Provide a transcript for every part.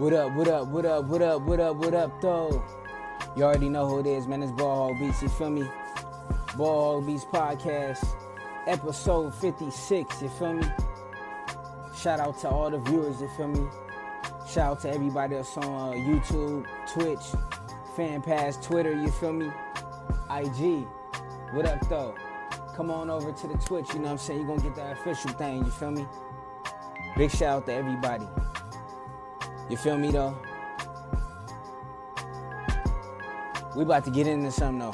What up, what up, what up, what up, what up, what up, though? You already know who it is, man. It's Ball Hog Beats, you feel me? Ball Hog Beats Podcast, episode 56, you feel me? Shout out to all the viewers, you feel me? Shout out to everybody that's on uh, YouTube, Twitch, Fan Pass, Twitter, you feel me? IG, what up, though? Come on over to the Twitch, you know what I'm saying? You're gonna get that official thing, you feel me? Big shout out to everybody. You feel me though? We about to get into something though.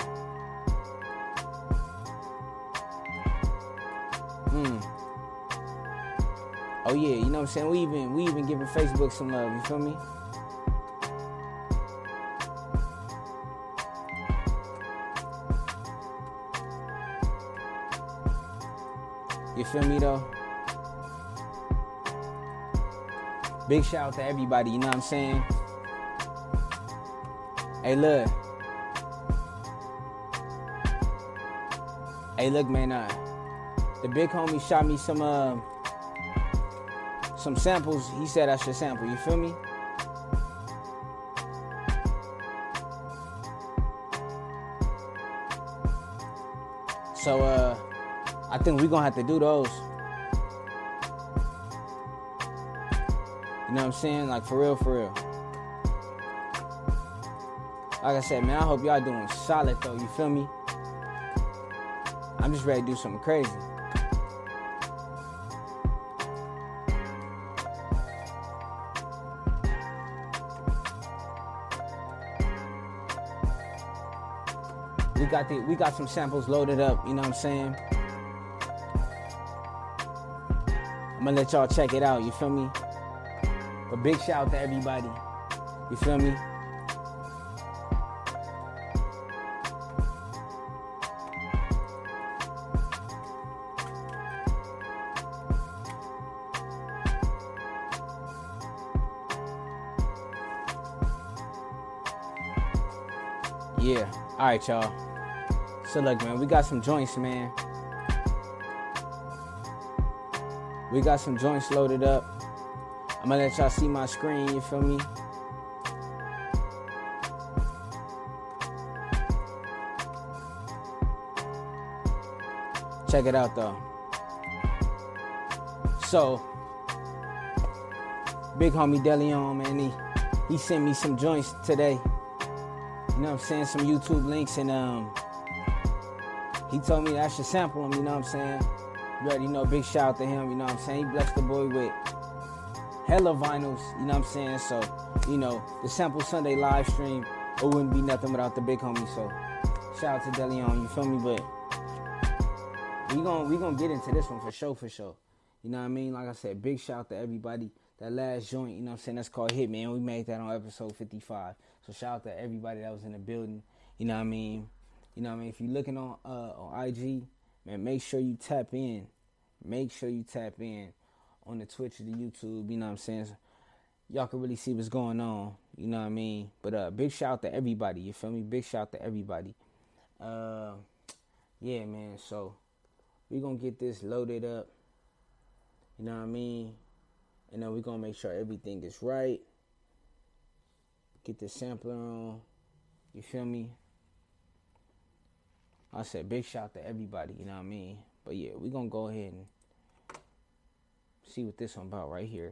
Hmm. Oh yeah, you know what I'm saying? We even we even giving Facebook some love, you feel me? You feel me though? Big shout out to everybody, you know what I'm saying? Hey, look. Hey, look, man. Uh, the big homie shot me some uh, some samples. He said I should sample. You feel me? So uh, I think we're gonna have to do those. Know what I'm saying? Like for real, for real. Like I said, man, I hope y'all doing solid though. You feel me? I'm just ready to do something crazy. We got the we got some samples loaded up, you know what I'm saying? I'm gonna let y'all check it out, you feel me? A big shout out to everybody. You feel me? Yeah. All right, y'all. So look, man, we got some joints, man. We got some joints loaded up. I'm gonna let y'all see my screen, you feel me? Check it out though. So, big homie Deleon, man, he, he sent me some joints today. You know I'm saying? Some YouTube links and um he told me that I should sample them, you know what I'm saying? You already know, big shout out to him, you know what I'm saying? He blessed the boy with hella vinyls, you know what I'm saying? So, you know, the Sample Sunday live stream, it wouldn't be nothing without the big homie. So, shout out to Deleon, you feel me? But we gon' we gonna get into this one for sure, for sure. You know what I mean? Like I said, big shout out to everybody. That last joint, you know what I'm saying? That's called Hitman. We made that on episode 55. So shout out to everybody that was in the building. You know what I mean? You know what I mean? If you're looking on uh, on IG, man, make sure you tap in. Make sure you tap in on the Twitch the YouTube, you know what I'm saying? Y'all can really see what's going on, you know what I mean? But uh big shout out to everybody, you feel me? Big shout out to everybody. Uh yeah, man, so we gonna get this loaded up, you know what I mean? And then we gonna make sure everything is right. Get the sampler on, you feel me? I said big shout out to everybody, you know what I mean? But yeah, we gonna go ahead and see what this one about right here.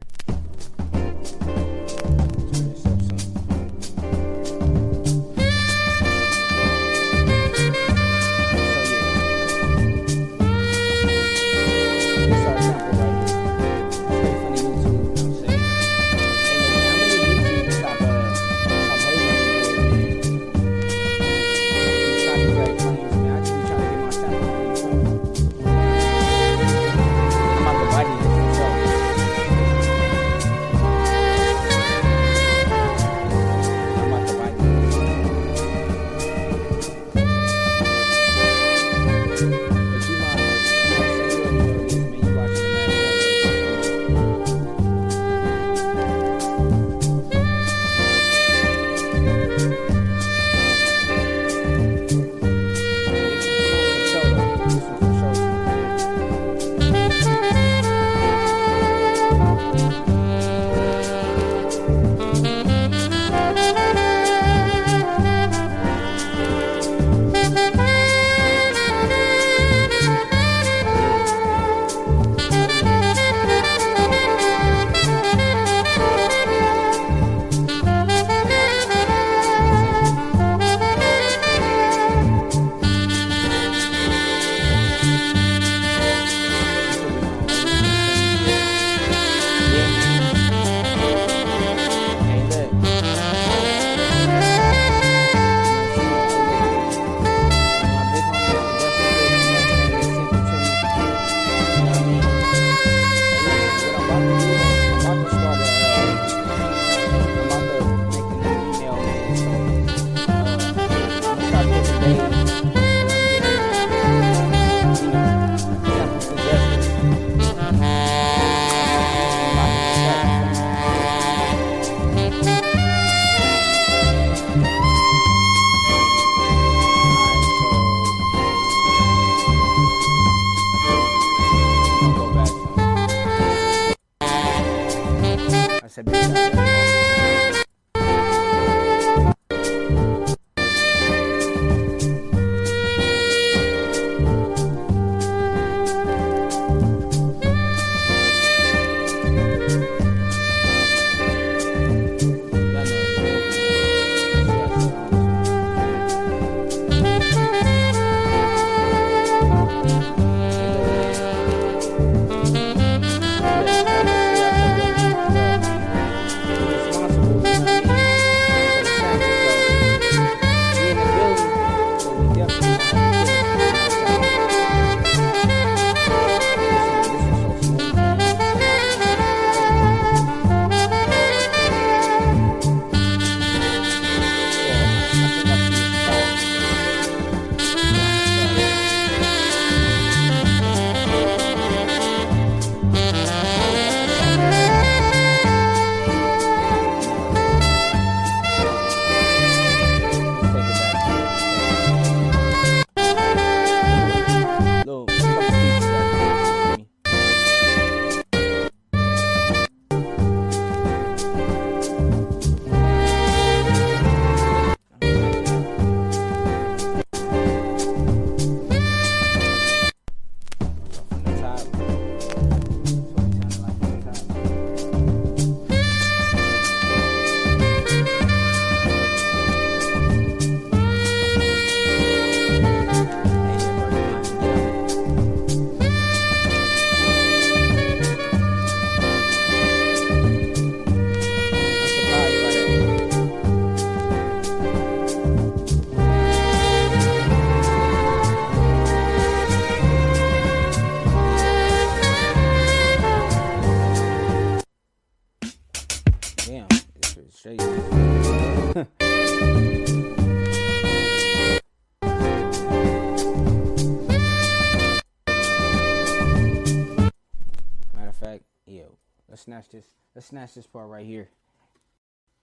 This part right here.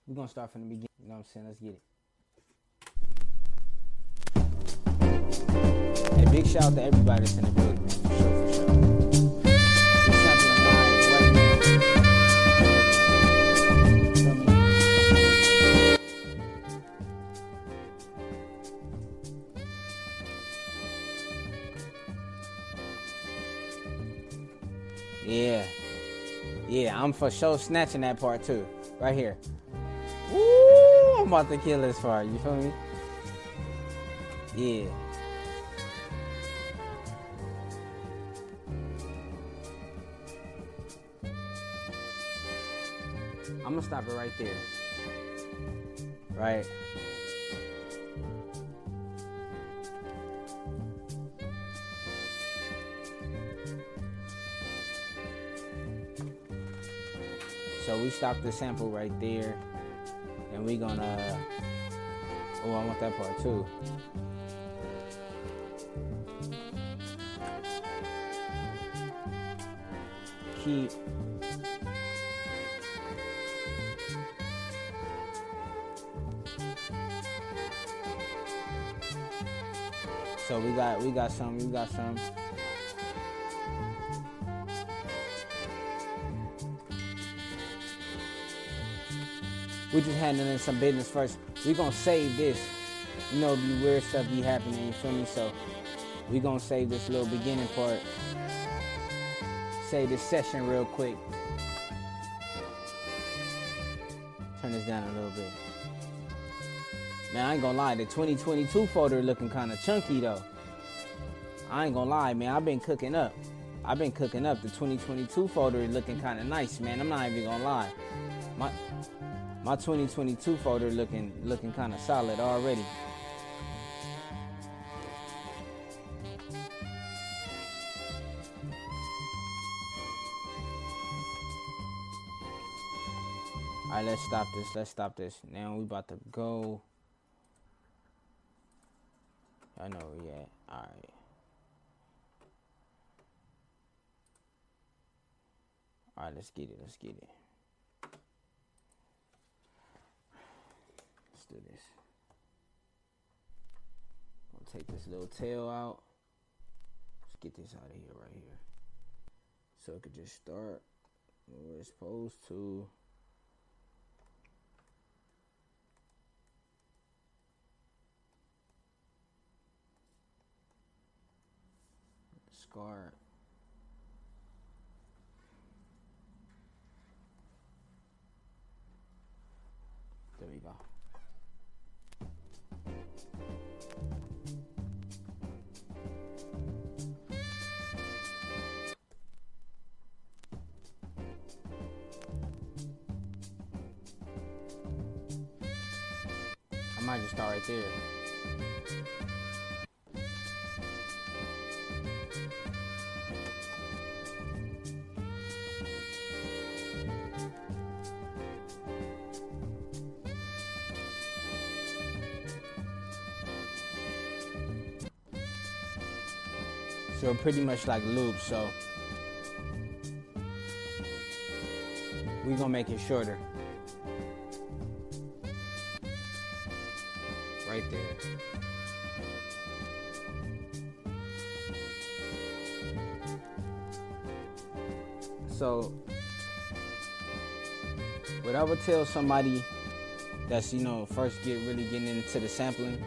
We're gonna start from the beginning. You know what I'm saying? Let's get it. Hey, big shout out to everybody that's in the building, man. For sure, for sure. I'm for sure snatching that part too. Right here. Woo! I'm about to kill this part. You feel me? Yeah. I'm gonna stop it right there. Right. So we stop the sample right there, and we gonna. Oh, I want that part too. Keep. So we got we got some we got some. We just handling some business first. We're gonna save this. You know, be weird stuff be happening. You feel me? So we're gonna save this little beginning part. Save this session real quick. Turn this down a little bit. Man, I ain't gonna lie. The 2022 folder looking kind of chunky though. I ain't gonna lie, man. I've been cooking up. I've been cooking up. The 2022 photo looking kind of nice, man. I'm not even gonna lie. My my 2022 folder looking looking kind of solid already. All right, let's stop this. Let's stop this. Now we about to go. I know at. All right. All right, let's get it. Let's get it. Do this. I'll take this little tail out. Let's get this out of here right here. So it could just start where it's supposed to. Scar. There we go. Right there. So pretty much like loop. So we're gonna make it shorter. So what I would tell somebody that's you know first get really getting into the sampling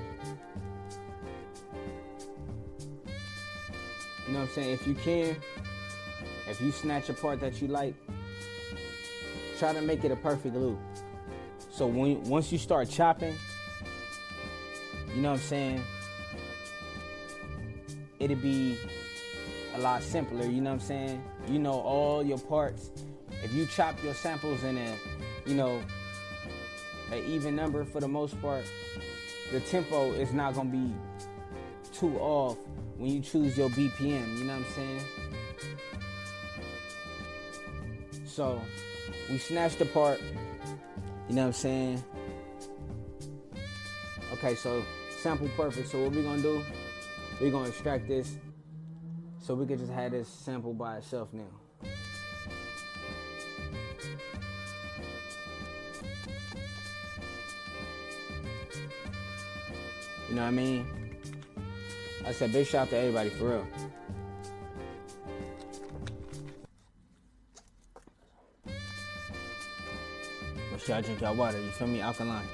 You know what I'm saying? If you can, if you snatch a part that you like, try to make it a perfect loop. So when once you start chopping, you know what I'm saying? It'll be a lot simpler, you know what I'm saying? You know all your parts. If you chop your samples in a, you know, an even number for the most part, the tempo is not gonna be too off when you choose your BPM, you know what I'm saying? So we snatched the part, you know what I'm saying? Okay, so sample perfect. So what we gonna do? We're gonna extract this so we could just have this sample by itself now. You know what I mean? I said big shout out to everybody for real. Make sure y'all drink y'all water, you feel me? Alkaline.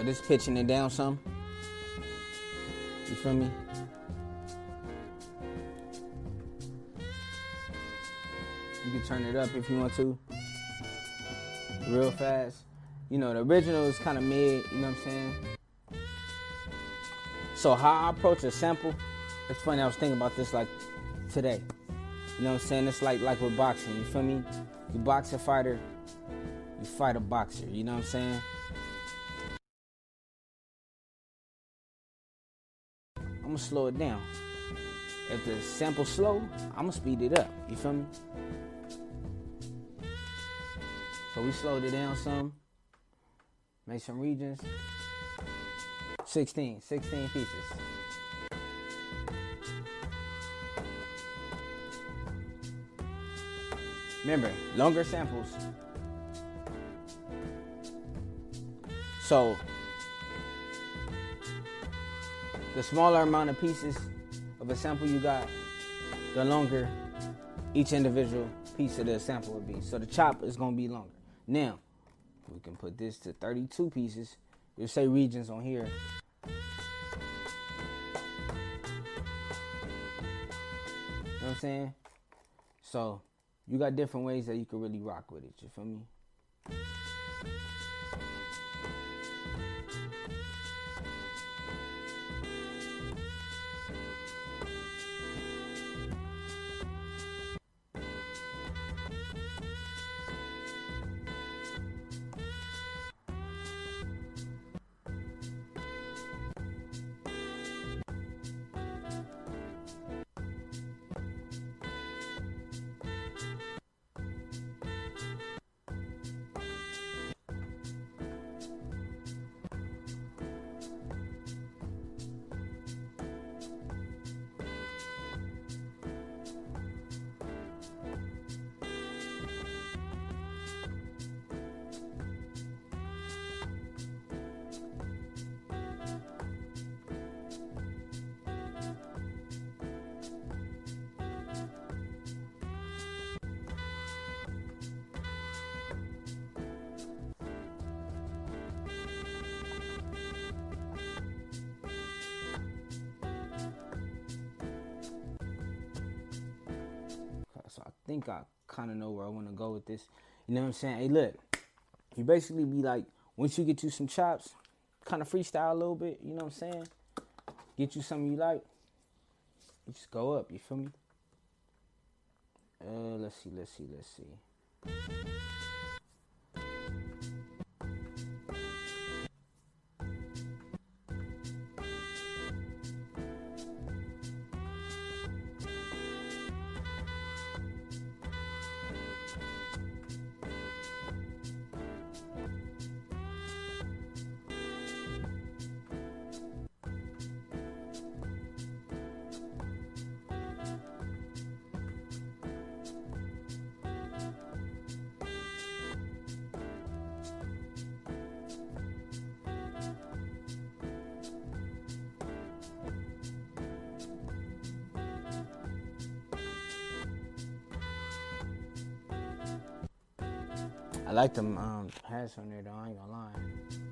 So this pitching it down some. You feel me? You can turn it up if you want to. Real fast. You know, the original is kind of mid, you know what I'm saying? So how I approach a sample, it's funny, I was thinking about this like today. You know what I'm saying? It's like like with boxing, you feel me? You box a fighter, you fight a boxer, you know what I'm saying? I'm gonna slow it down. If the sample slow, I'm gonna speed it up. You feel me? So we slowed it down some. Made some regions. 16, 16 pieces. Remember, longer samples. So, the smaller amount of pieces of a sample you got, the longer each individual piece of the sample would be. So the chop is going to be longer. Now, we can put this to 32 pieces. You'll say regions on here. You know what I'm saying? So, you got different ways that you can really rock with it. You feel me? You know what I'm saying? Hey, look, you basically be like, once you get you some chops, kind of freestyle a little bit. You know what I'm saying? Get you something you like. You just go up. You feel me? Uh, let's see, let's see, let's see. I like them um, hats on there though. I ain't gonna lie.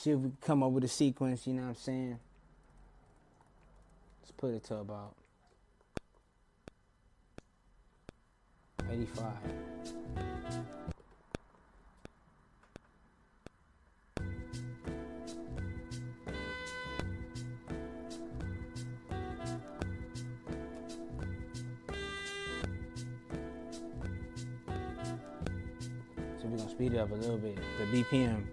see if we come up with a sequence, you know what I'm saying? Let's put it to about 85. So we're gonna speed it up a little bit. The BPM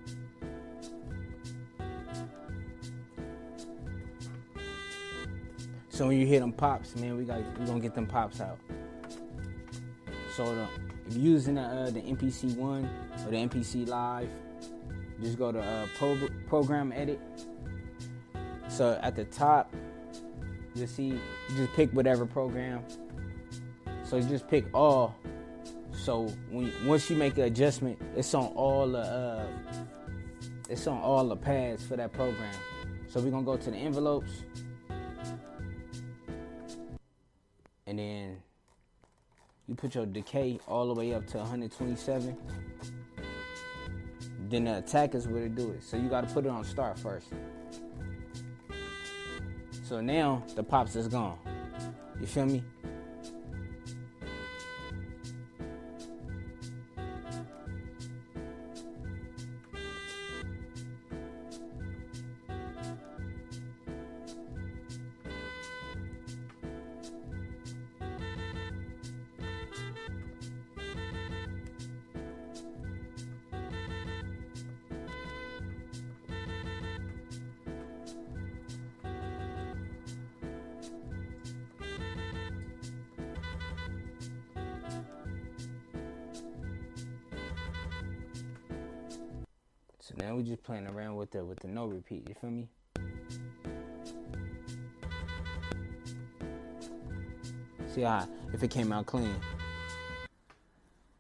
So when you hear them pops, man, we got we gonna get them pops out. So the, if you're using the, uh, the MPC one or the MPC Live, just go to uh, pro- program edit. So at the top, you see you just pick whatever program. So you just pick all. So when once you make an adjustment, it's on all the uh, it's on all the pads for that program. So we're gonna go to the envelopes put your decay all the way up to 127 then the attack is where to do it. So you got to put it on start first. So now the pops is gone. You feel me it came out clean.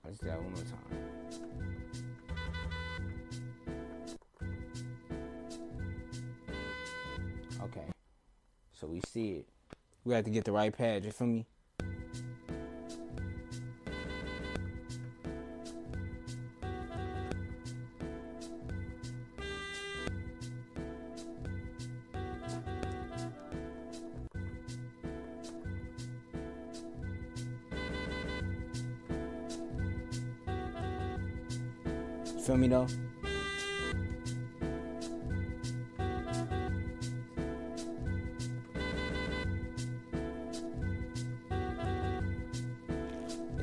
Let's do that one more time. Okay. So we see it. We have to get the right pad, you feel me?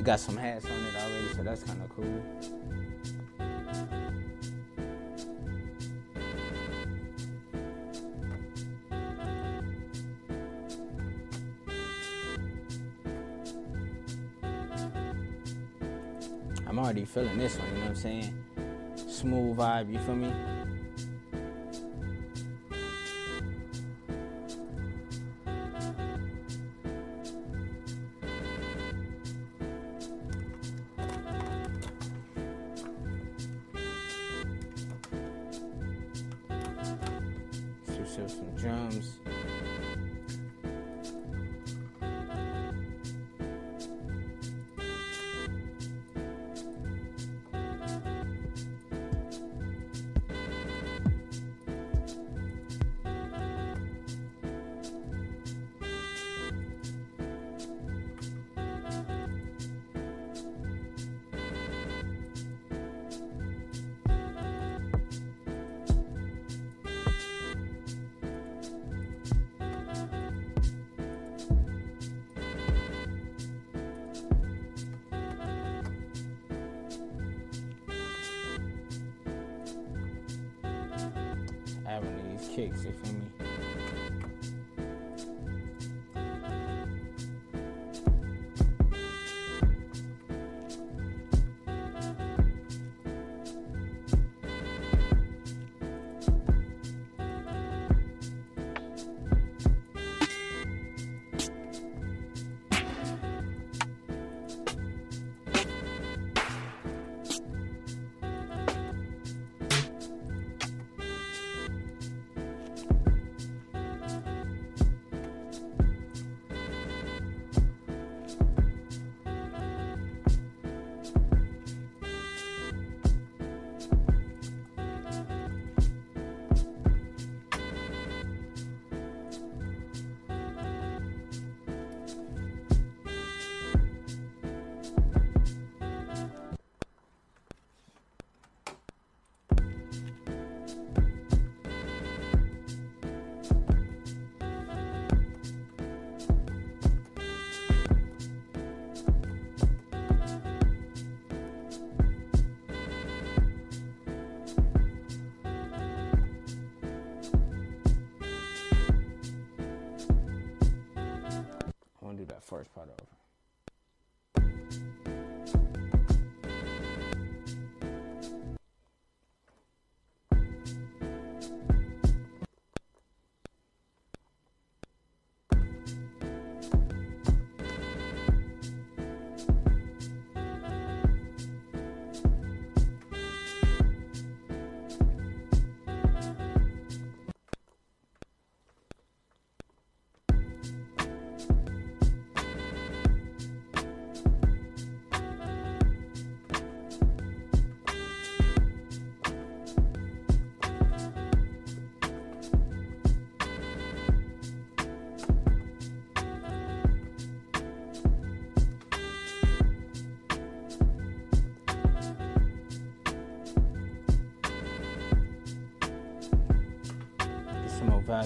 It got some hats on it already, so that's kind of cool. I'm already feeling this one, you know what I'm saying? Smooth vibe, you feel me?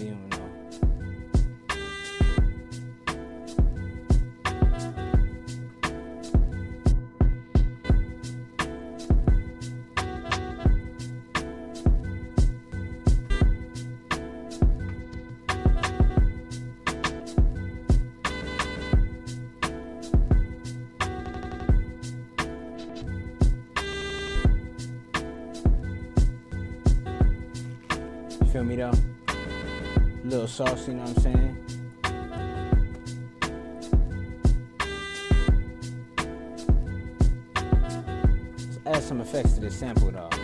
More sauce, you know what I'm saying? Let's add some effects to this sample though.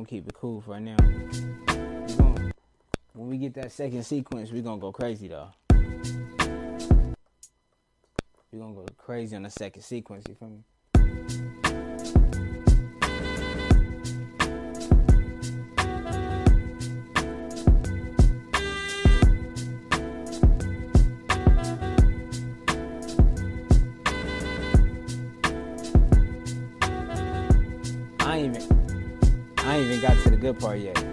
Gonna keep it. Cool for right now. Gonna, when we get that second sequence, we're gonna go crazy though. We gonna go crazy on the second sequence. You feel me? Even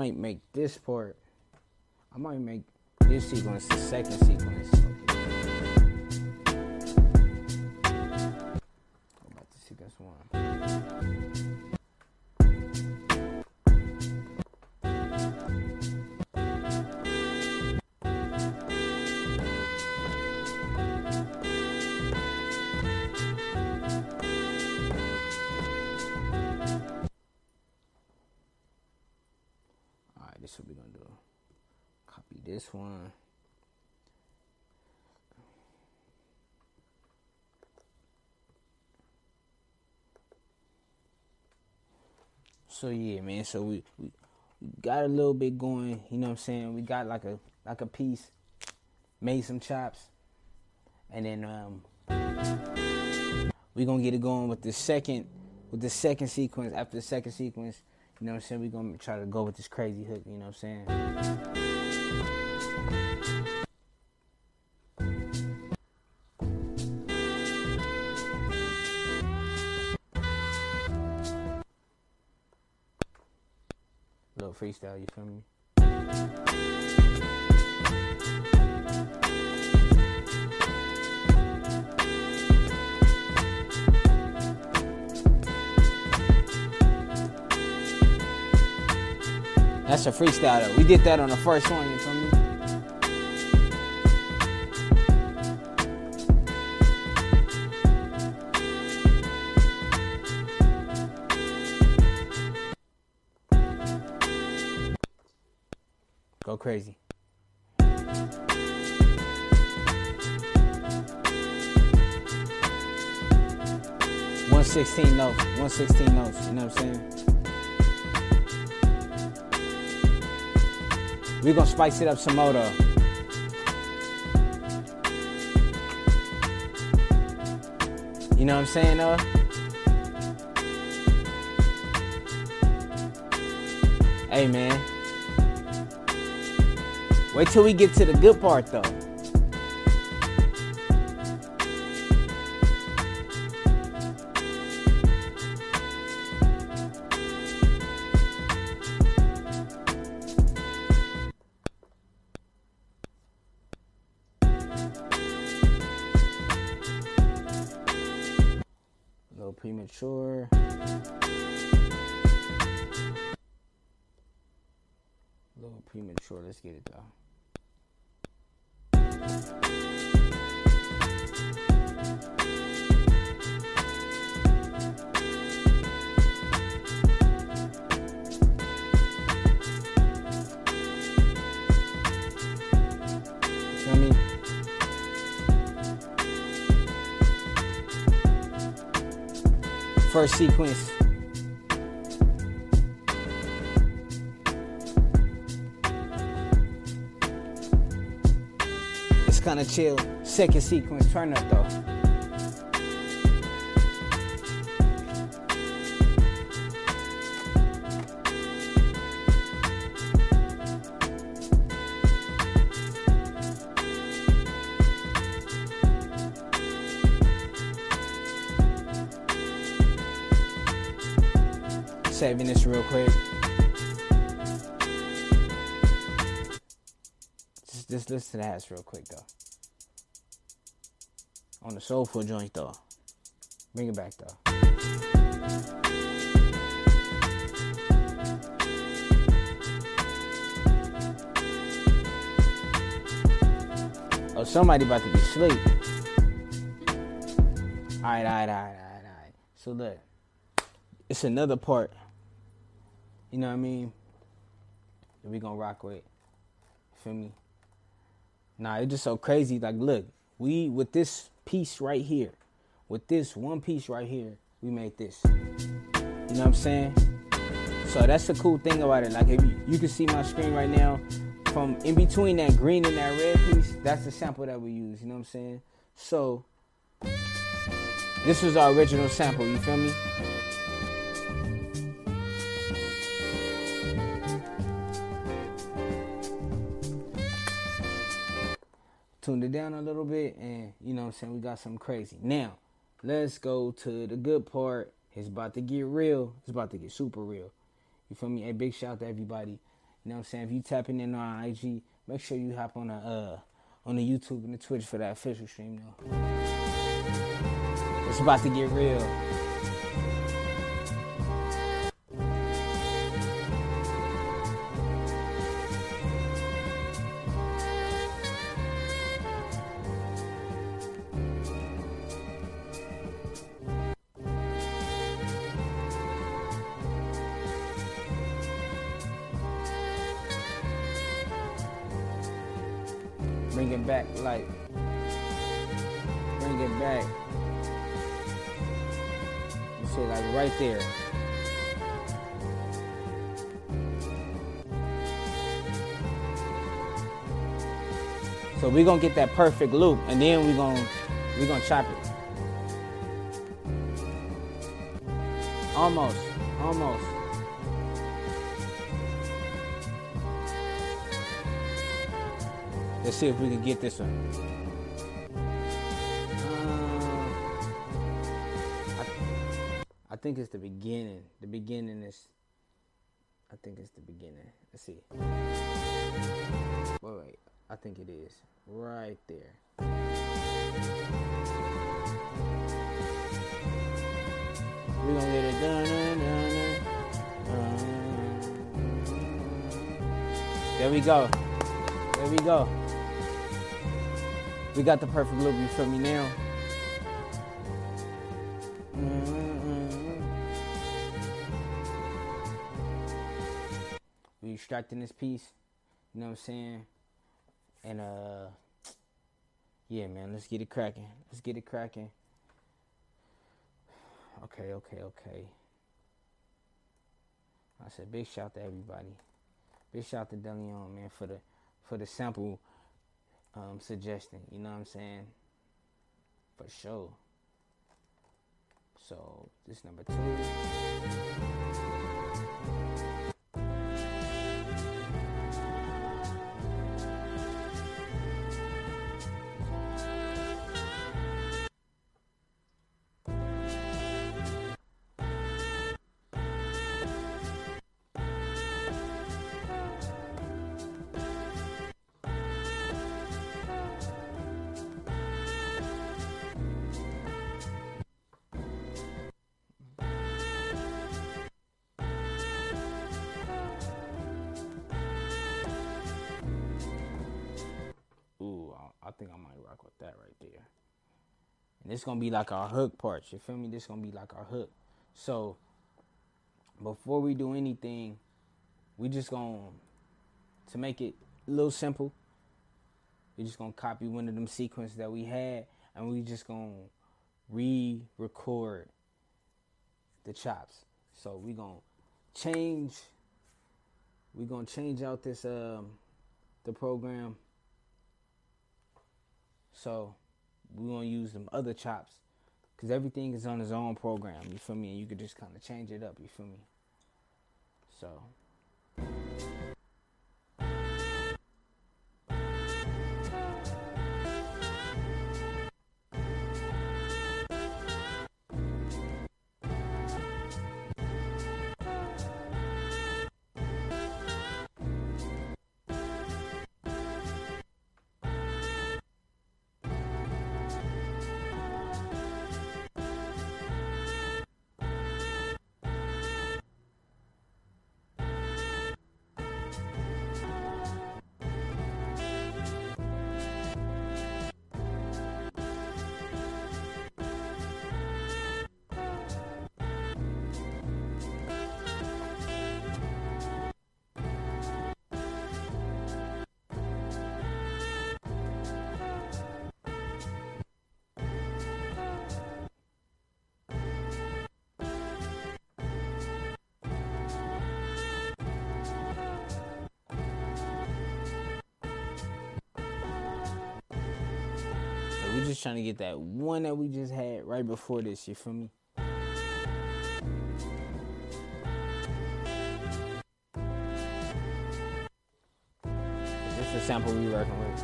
might make this part. I might make this sequence the second sequence. So yeah, man. So we, we got a little bit going. You know what I'm saying? We got like a like a piece, made some chops, and then um, we gonna get it going with the second with the second sequence. After the second sequence, you know what I'm saying? we gonna try to go with this crazy hook. You know what I'm saying? Freestyle, you feel me? That's a freestyle. We did that on the first one, you feel me? Crazy. One sixteen notes. One sixteen notes. You know what I'm saying? We're gonna spice it up some more though. You know what I'm saying though? Hey man. Wait till we get to the good part though. A little premature. Premature. Let's get it though. First sequence. It's kind of chill. Second sequence, turn up though. Saving this real quick. Just, just listen to the hats real quick though. On the soulful joint though. Bring it back though. Oh, somebody about to be asleep. Alright, alright, alright, alright, alright. So look. It's another part. You know what I mean? We gonna rock with. Feel me? Nah, it's just so crazy. Like, look, we with this piece right here, with this one piece right here, we made this. You know what I'm saying? So that's the cool thing about it. Like, if you, you can see my screen right now, from in between that green and that red piece, that's the sample that we use. You know what I'm saying? So this was our original sample. You feel me? Tuned it down a little bit and you know I'm saying we got something crazy. Now, let's go to the good part. It's about to get real. It's about to get super real. You feel me? A big shout out to everybody You know what I'm saying? If you tapping in on IG, make sure you hop on the uh on the YouTube and the Twitch for that official stream though. It's about to get real. We're gonna get that perfect loop, and then we're gonna we're gonna chop it. Almost, almost. Let's see if we can get this one. Uh, I, I think it's the beginning. The beginning is. I think it's the beginning. Let's see. Wait, wait. I think it is right there. We're gonna get it done. There we go. There we go. We got the perfect look. You feel me now? Mm-hmm. We extracting this piece. You know what I'm saying? And uh, yeah, man. Let's get it cracking. Let's get it cracking. Okay, okay, okay. I said big shout to everybody. Big shout to Deleon, man, for the for the sample um, suggestion. You know what I'm saying? For sure. So this number two. This gonna be like our hook part. You feel me? This gonna be like our hook. So before we do anything, we just gonna to make it a little simple. We just gonna copy one of them sequences that we had, and we just gonna re-record the chops. So we gonna change. We gonna change out this um the program. So we're gonna use them other chops because everything is on its own program. You feel me? And you could just kind of change it up. You feel me? So. Just trying to get that one that we just had right before this. You feel me? This is the sample we working with.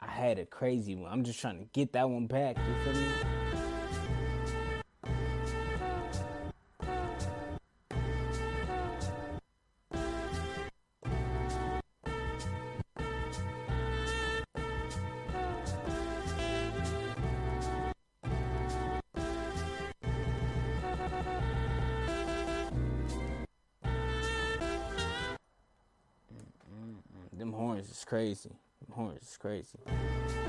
I had a crazy one. I'm just trying to get that one back. You feel me? Crazy. Horns is crazy.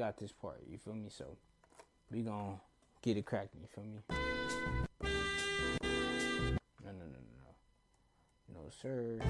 Got this part. You feel me? So we gonna get it cracking. You feel me? No, no, no, no, no, no, sir.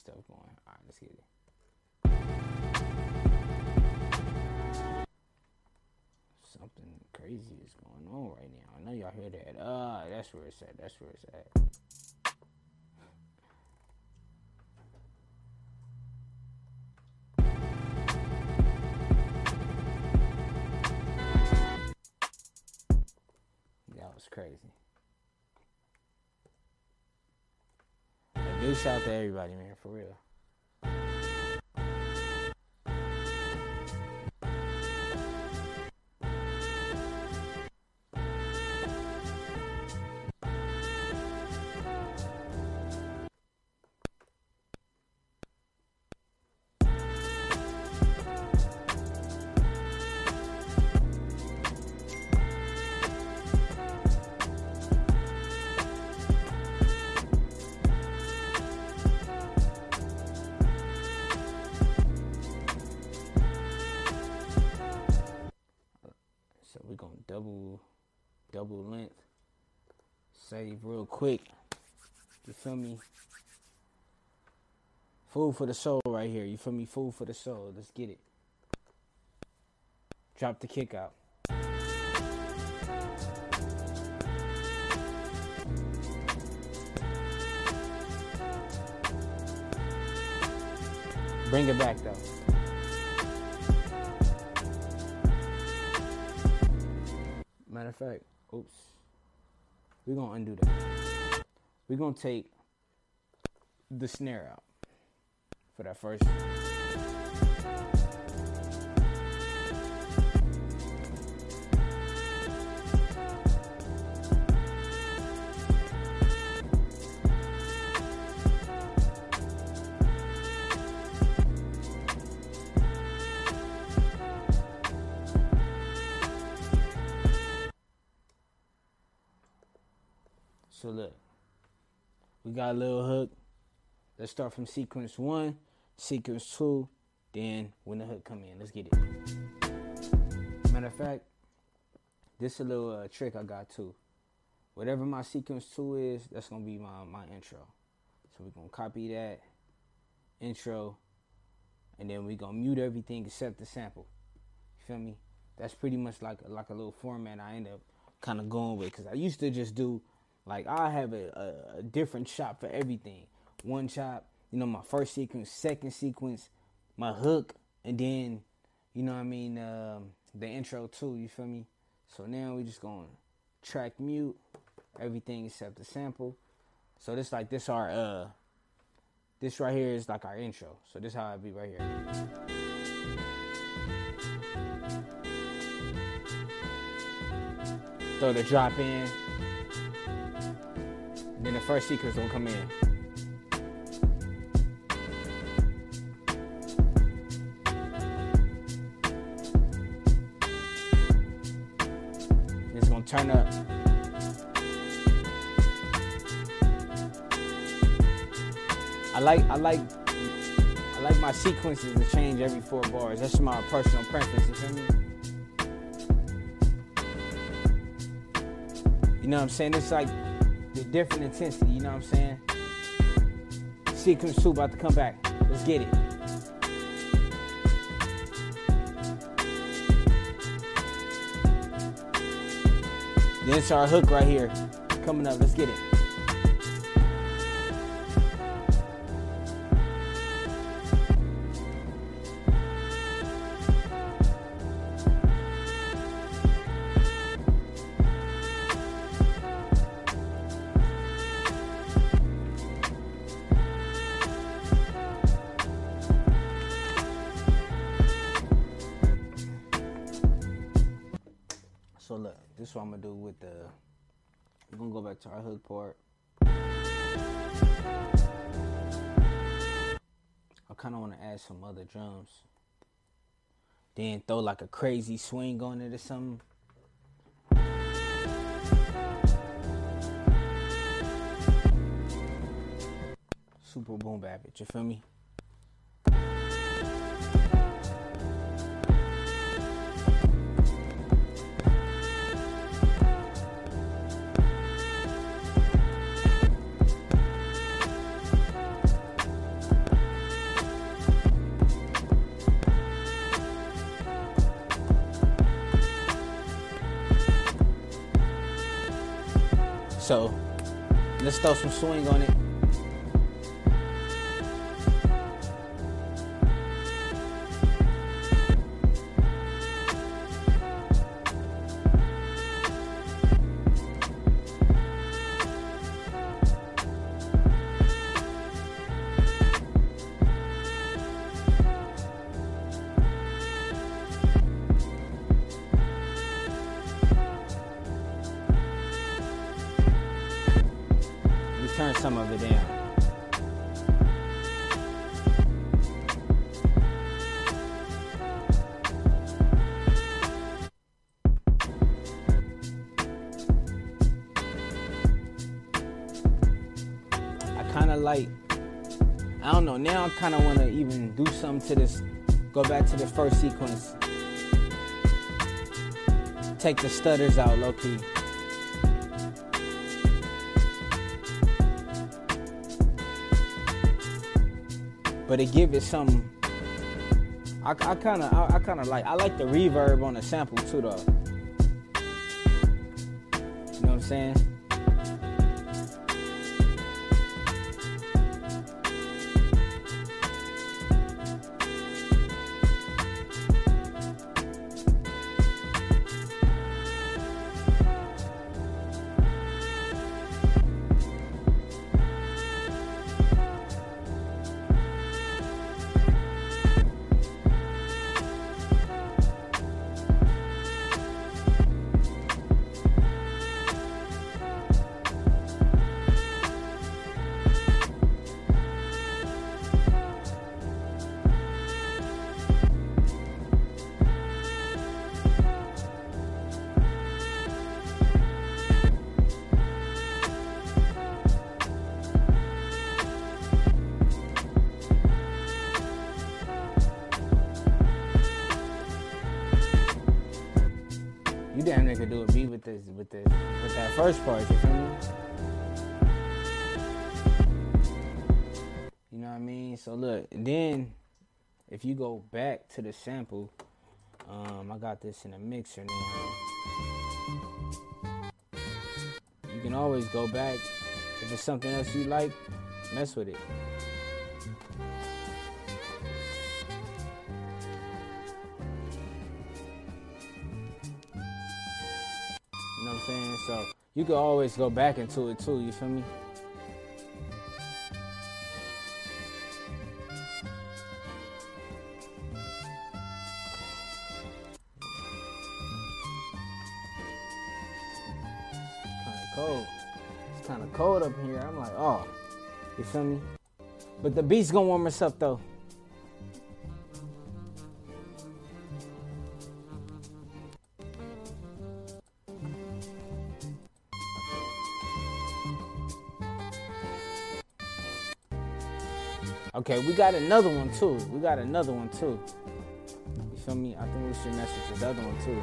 Stuff going. All right, let's get it. Something crazy is going on right now. I know y'all hear that. Ah, that's where it's at. That's where it's at. That was crazy. Big shout out to everybody, man, for real. Double length. Save real quick. You feel me? Food for the soul right here. You feel me? Food for the soul. Let's get it. Drop the kick out. Bring it back though. Matter of fact, oops. We're gonna undo that. We're gonna take the snare out for that first. So look, we got a little hook. Let's start from sequence one, sequence two, then when the hook come in. Let's get it. Matter of fact, this is a little uh, trick I got too. Whatever my sequence two is, that's gonna be my my intro. So we're gonna copy that intro, and then we're gonna mute everything except the sample. You feel me? That's pretty much like like a little format I end up kind of going with because I used to just do like I have a, a, a, different chop for everything. One chop, you know, my first sequence, second sequence, my hook, and then you know I mean um, the intro too. You feel me? So now we just going track mute everything except the sample. So this like this our uh this right here is like our intro. So this how it be right here. throw the drop in. Then the first sequence will come in. It's gonna turn up. I like I like I like my sequences to change every four bars. That's my personal preference, you feel me? You know what I'm saying? It's like the different intensity, you know what I'm saying? Sequence two about to come back. Let's get it. Then it's our hook right here. Coming up. Let's get it. Drums. Then throw like a crazy swing on it or something. Super boom it, you feel me? So let's throw some swing on it. Kind of want to even do something to this, go back to the first sequence. Take the stutters out low key. but it give it some. I, kind of, I kind of like, I like the reverb on the sample too, though. You know what I'm saying? Part, you feel me? You know what I mean? So look, then if you go back to the sample, um, I got this in a mixer now. You can always go back if it's something else you like, mess with it. You can always go back into it too, you feel me? Cold. It's kinda cold up here. I'm like, oh, you feel me? But the beat's gonna warm us up though. Okay, we got another one too. We got another one too. You feel me? I think we should mess with this other one too.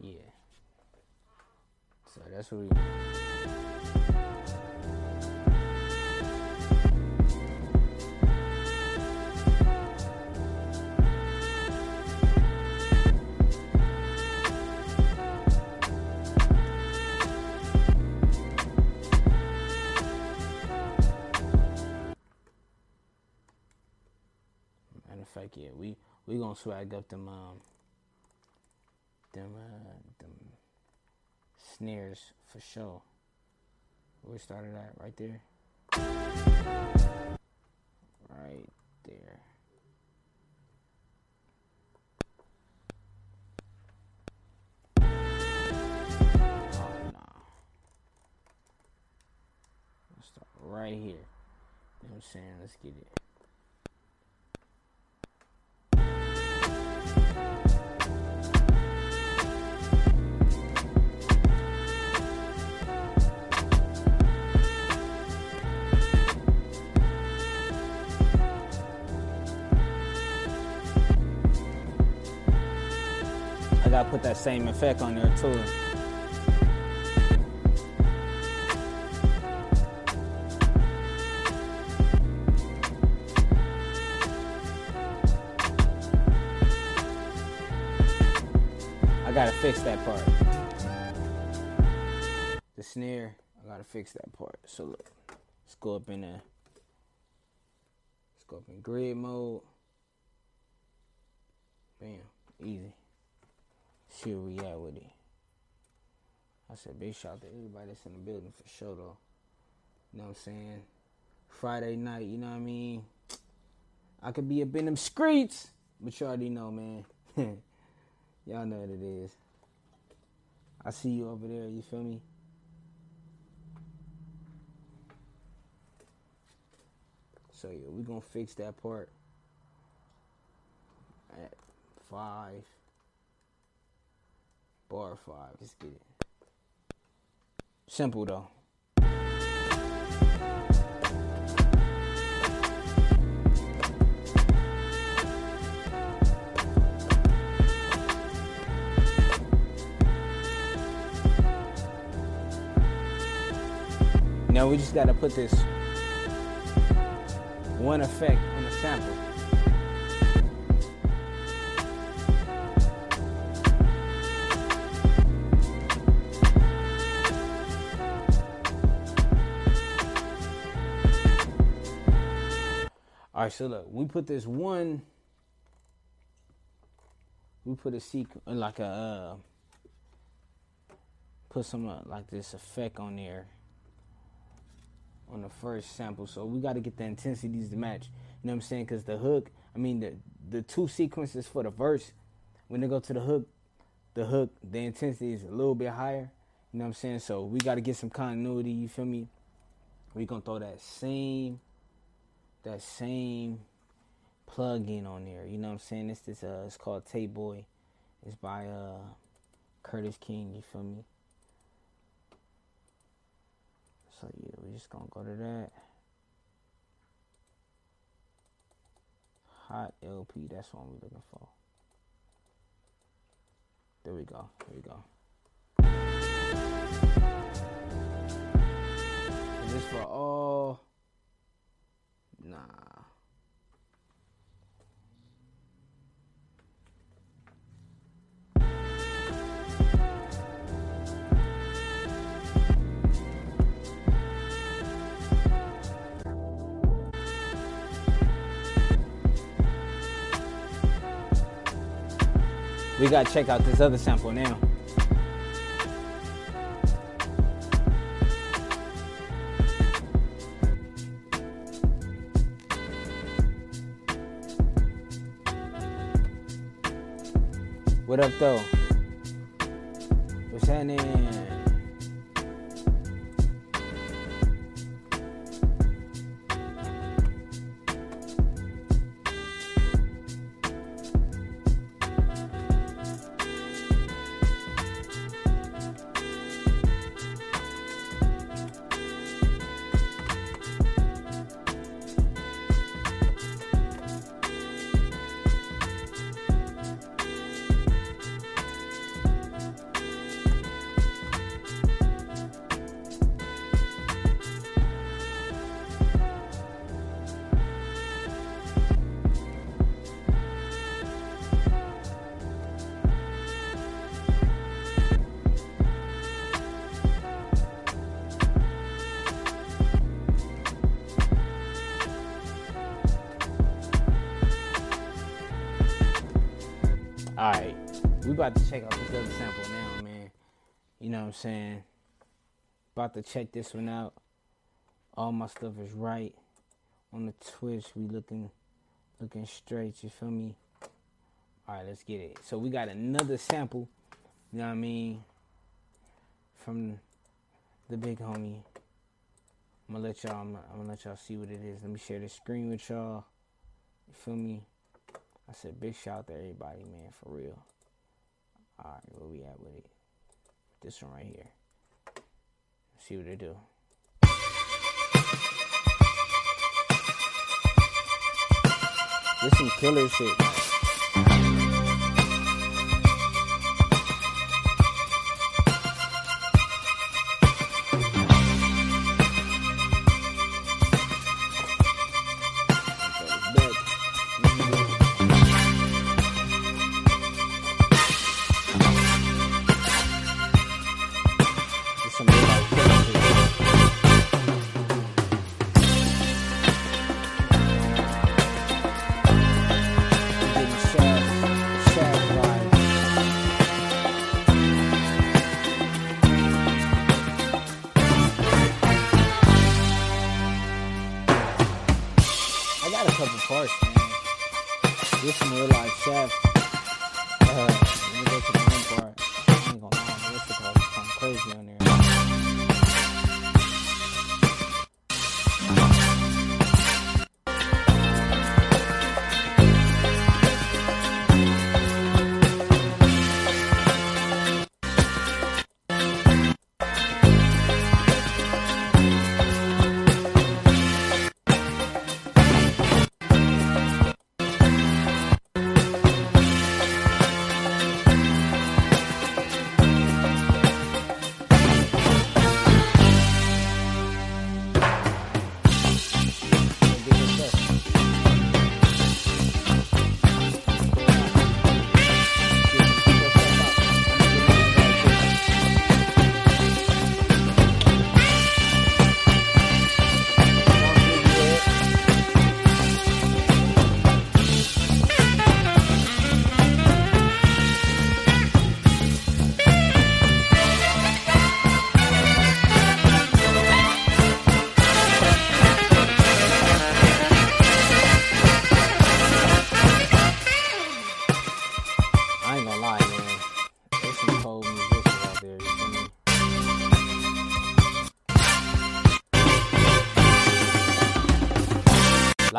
Yeah. So that's what we. Gonna swag up them um them uh them snares for sure. We started at right there. Right there. Oh. Let's start right here. You know what I'm saying? Let's get it. Gotta put that same effect on there too. I gotta fix that part. The snare, I gotta fix that part. So look, let's go up in there. Let's go up in grid mode. Bam, easy it. I said big shout out to everybody that's in the building for sure though. You know what I'm saying? Friday night, you know what I mean? I could be up in them streets, but you already know, man. Y'all know what it is. I see you over there, you feel me? So yeah, we're gonna fix that part at five. Bar five. Let's get it. Simple though. Now we just gotta put this one effect on the sample. All right, so look, we put this one. We put a sequ like a uh, put some uh, like this effect on there on the first sample. So we got to get the intensities to match. You know what I'm saying? Because the hook, I mean the the two sequences for the verse, when they go to the hook, the hook the intensity is a little bit higher. You know what I'm saying? So we got to get some continuity. You feel me? We gonna throw that same that same plug-in on there. You know what I'm saying? This uh, it's called Tay Boy. It's by uh Curtis King. You feel me? So yeah, we just gonna go to that. Hot LP. That's what we're looking for. There we go. There we go. And this for all. Nah. We gotta check out this other sample now. What up, though? What's happening? About to check out this other sample now, man. You know what I'm saying? About to check this one out. All my stuff is right on the Twitch. We looking, looking straight. You feel me? All right, let's get it. So we got another sample. You know what I mean? From the big homie. I'm gonna let y'all. I'm I'm gonna let y'all see what it is. Let me share the screen with y'all. You feel me? I said big shout out to everybody, man, for real. Alright, where we at with it? This one right here. Let's see what they do. This some killer shit.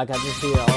Like I just hear all the like,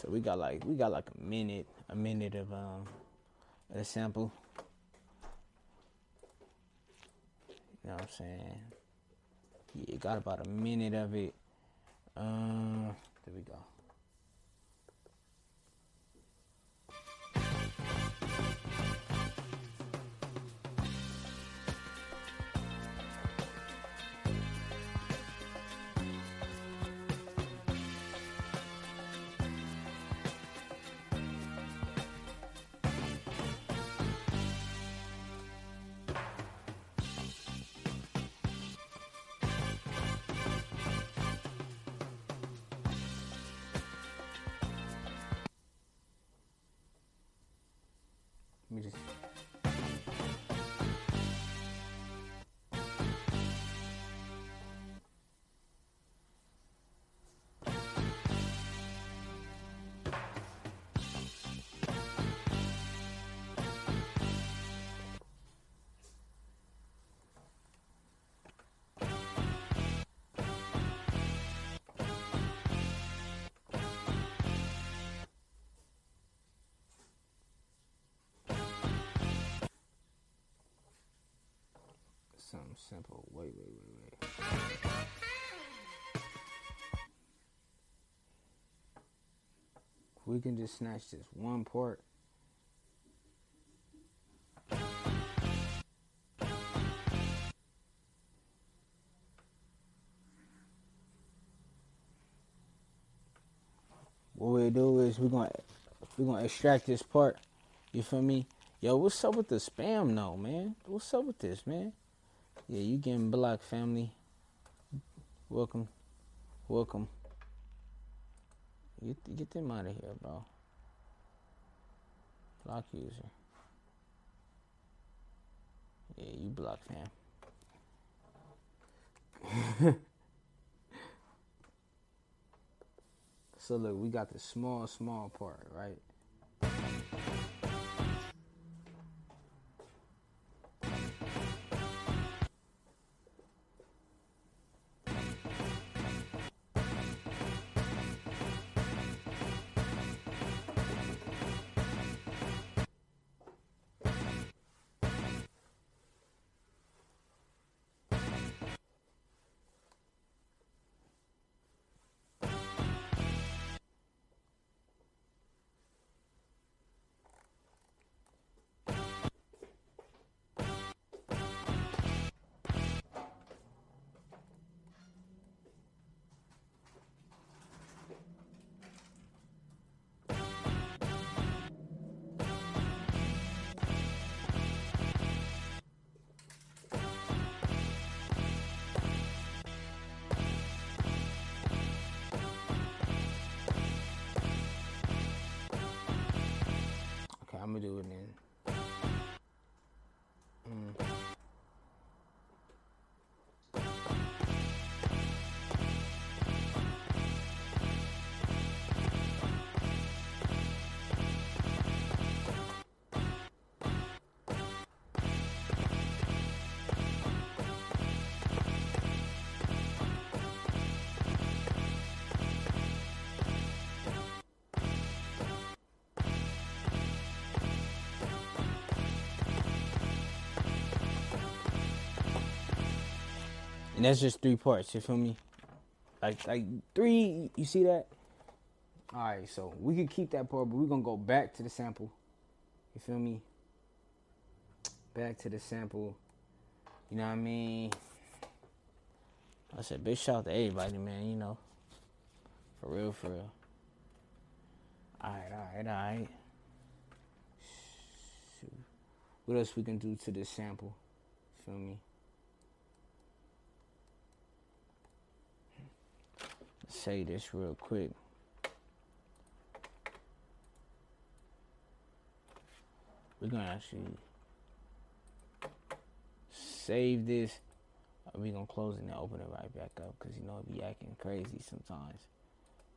So we got like we got like a minute, a minute of um a sample. You know what I'm saying? Yeah, got about a minute of it. Uh, there we go. Something simple. Wait, wait, wait, wait. We can just snatch this one part. What we do is we're gonna we're gonna extract this part. You feel me? Yo, what's up with the spam though, man? What's up with this, man? Yeah, you getting blocked, family. Welcome. Welcome. Get, get them out of here, bro. Block user. Yeah, you blocked, fam. so look, we got the small, small part, right? And that's just three parts, you feel me? Like like three, you see that? Alright, so we could keep that part, but we're gonna go back to the sample. You feel me? Back to the sample. You know what I mean? I said big shout out to everybody, man, you know. For real, for real. Alright, alright, alright. What else we can do to this sample? Feel me? Say this real quick. We're gonna actually save this. We're gonna close it and open it right back up because you know it be acting crazy sometimes.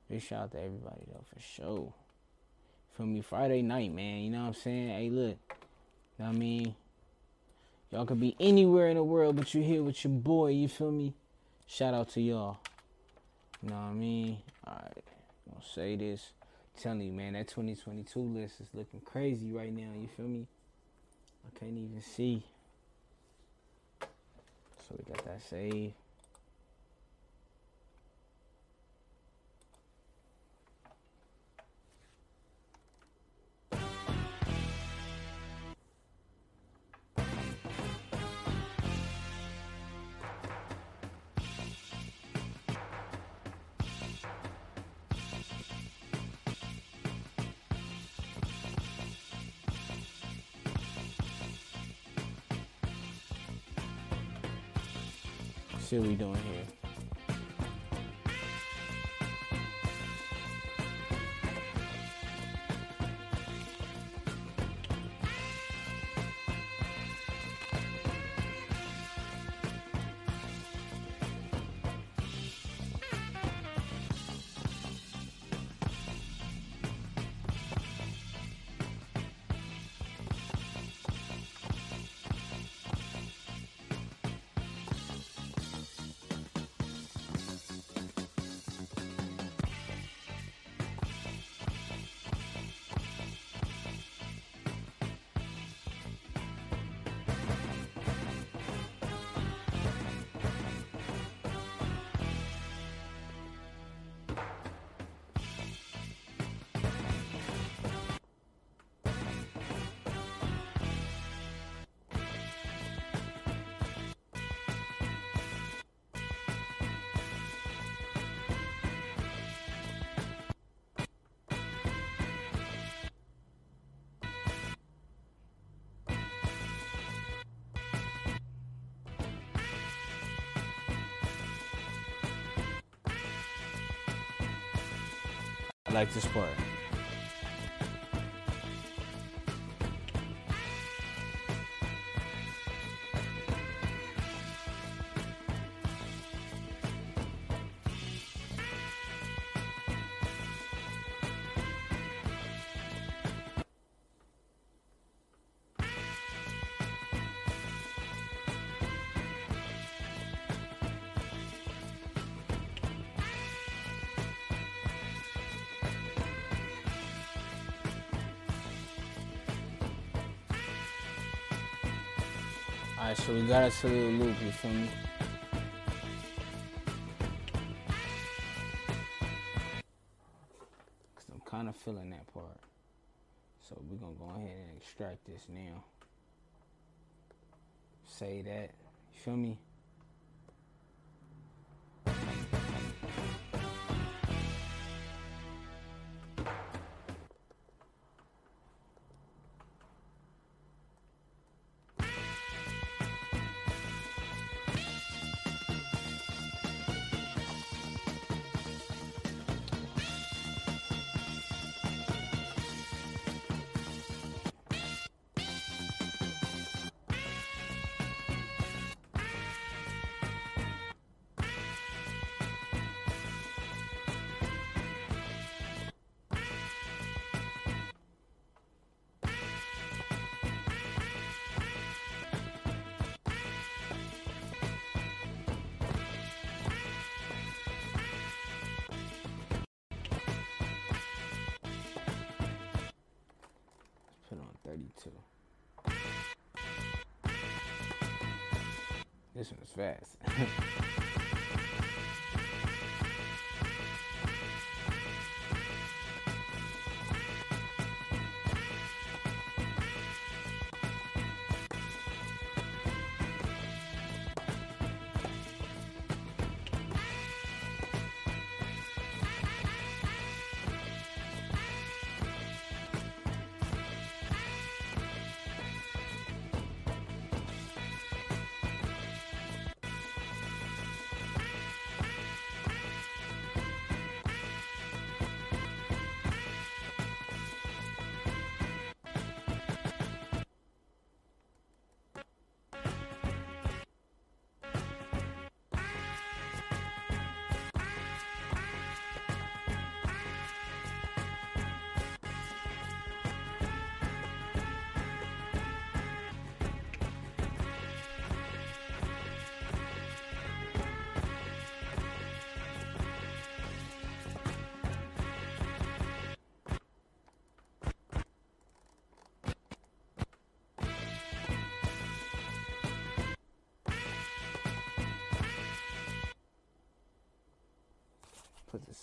Big shout out to everybody though for sure. Feel me? Friday night, man. You know what I'm saying? Hey, look. You know what I mean? Y'all could be anywhere in the world, but you're here with your boy. You feel me? Shout out to y'all. You know what I mean? Alright. I'll say this. I'm telling you, man, that 2022 list is looking crazy right now. You feel me? I can't even see. So we got that save. What we doing here. Like this part. We got us a little loop, you feel me? Cause I'm kind of feeling that part. So we're gonna go ahead and extract this now. Say that, you feel me? This one is fast.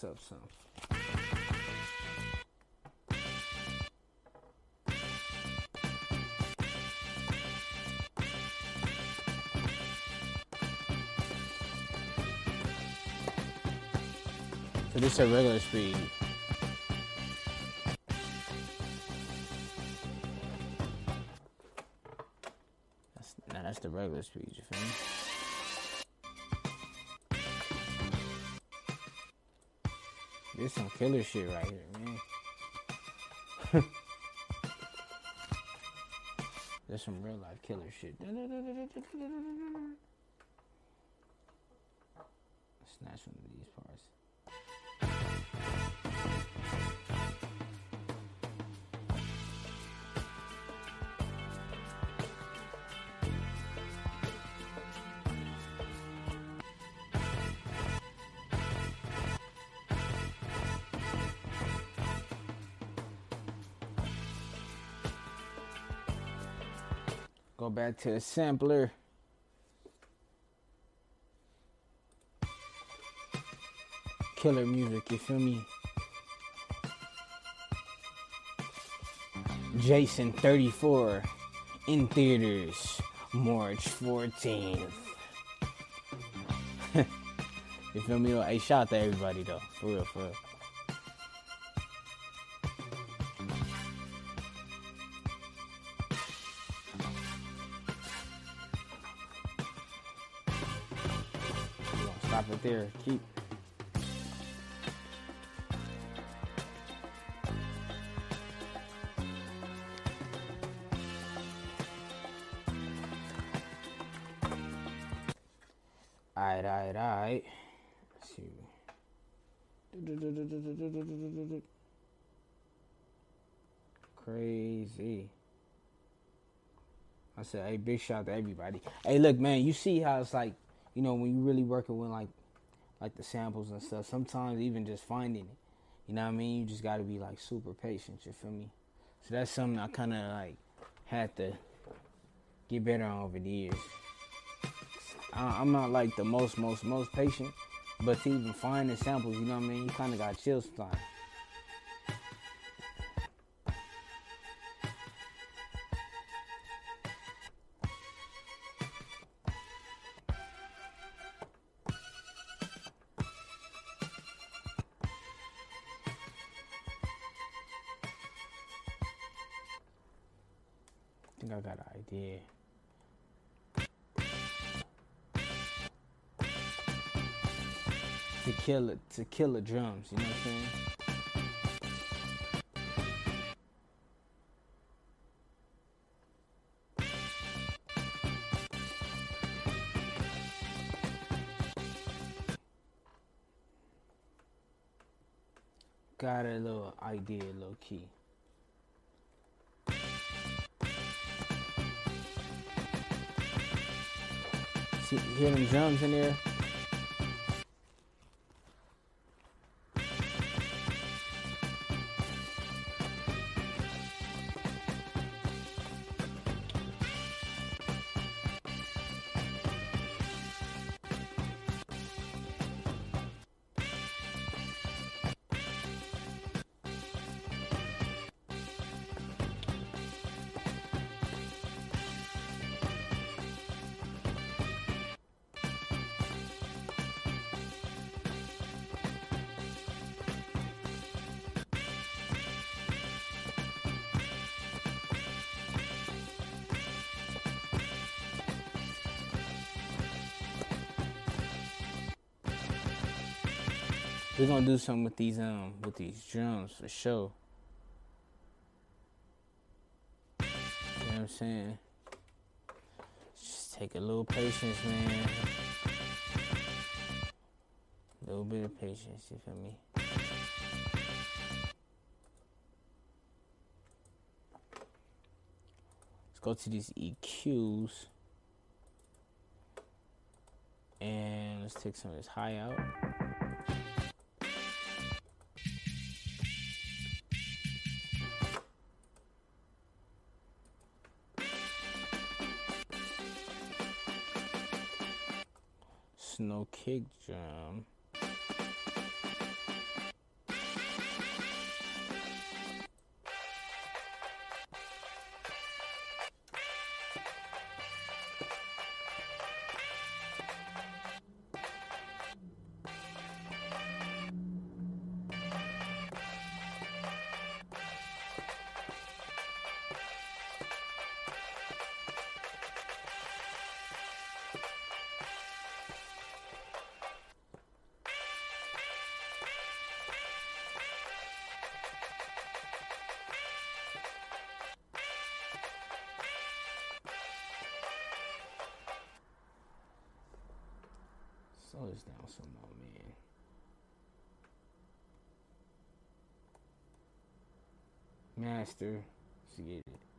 this some. So this is a regular speed. That's nah, that's the regular speed, This some killer shit right here, man. There's some real life killer shit. Back to the sampler. Killer music, you feel me? Jason 34 in theaters March 14th. you feel me? Hey, shout out to everybody though. For real, for real. It there. Keep. Alright, alright, alright. See. Crazy. I said, hey, big shout out to everybody. Hey, look, man, you see how it's like, you know, when you really working with like, like the samples and stuff. Sometimes even just finding it, you know what I mean. You just got to be like super patient. You feel me? So that's something I kind of like had to get better on over the years. I, I'm not like the most, most, most patient, but to even find the samples, you know what I mean. You kind of got chill sometimes. To kill it, to kill the drums, you know what I'm saying? Got a little idea, low key. See, hear them drums in there? Gonna do something with these um with these drums for sure. You know what I'm saying? Just take a little patience, man. A little bit of patience, you feel me? Let's go to these EQs. And let's take some of this high out. Snow kick Slow this down some more, man. Master, let's get it.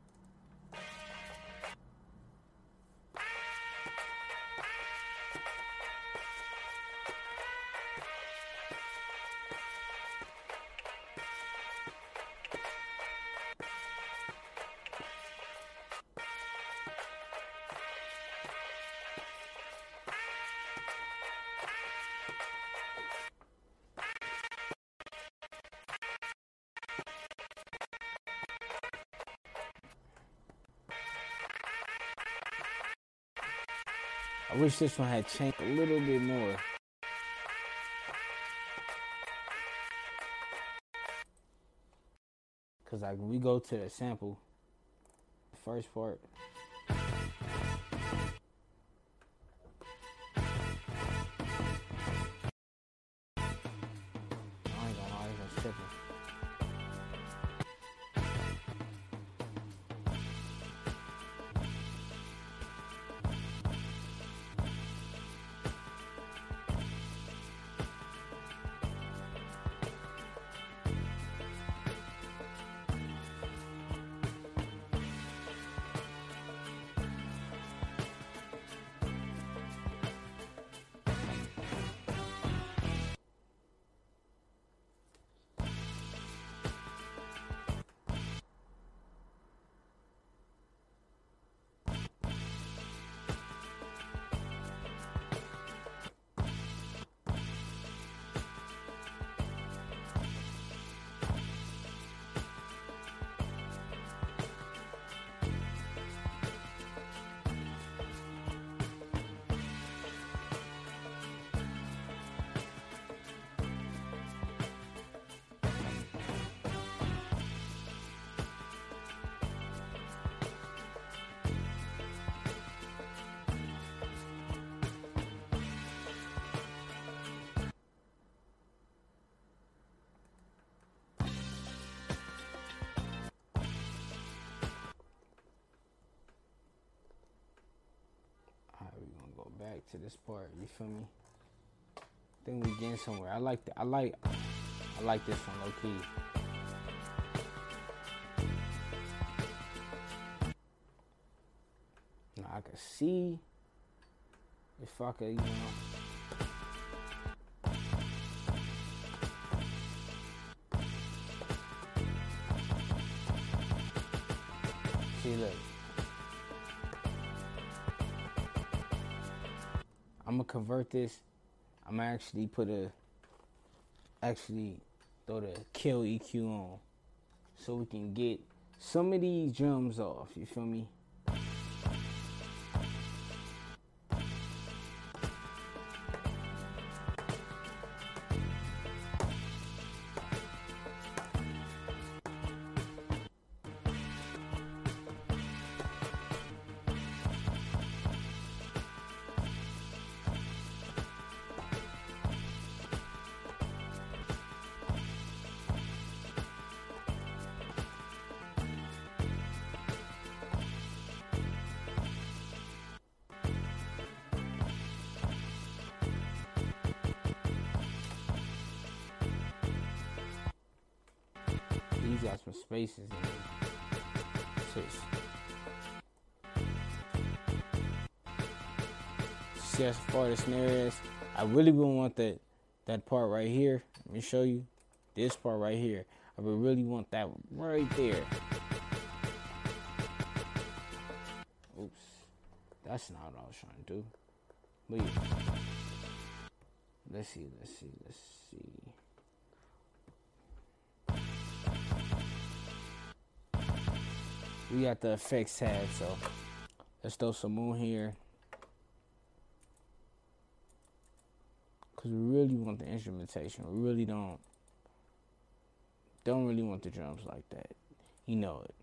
Wish this one had changed a little bit more. Cause like when we go to the sample, the first part. This part. You feel me? Think we getting somewhere. I like the, I like I like this one low key. Now I can see if I could, you know. See, look. This. I'm actually put a, actually throw the kill EQ on, so we can get some of these drums off. You feel me? Some spaces in. See as far the snare is, I really wouldn't want that that part right here. Let me show you this part right here. I would really want that right there. Oops, that's not what I was trying to do. But. Let's see, let's see, let's see. We got the effects tab, so let's throw some moon here. Cause we really want the instrumentation. We really don't don't really want the drums like that. You know it.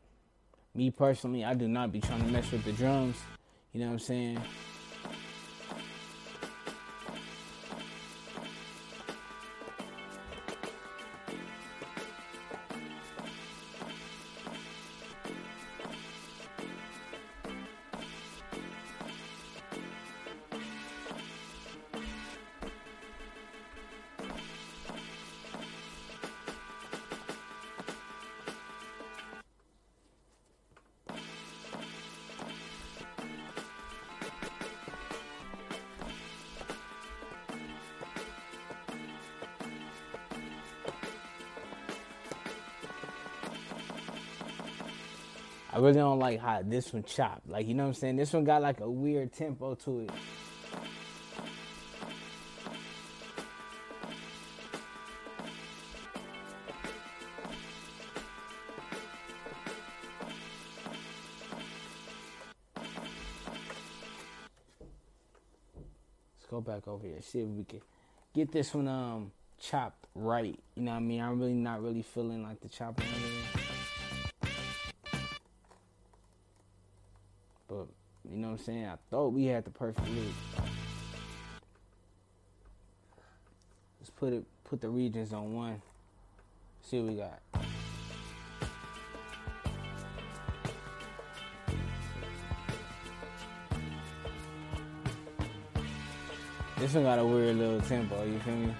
Me personally, I do not be trying to mess with the drums. You know what I'm saying? Really don't like how this one chopped. Like, you know what I'm saying? This one got like a weird tempo to it. Let's go back over here. See if we can get this one um chopped right. You know what I mean? I'm really not really feeling like the chopping. I'm saying? I thought we had the perfect loop. Let's put it put the regions on one. See what we got. This one got a weird little tempo, you feel me?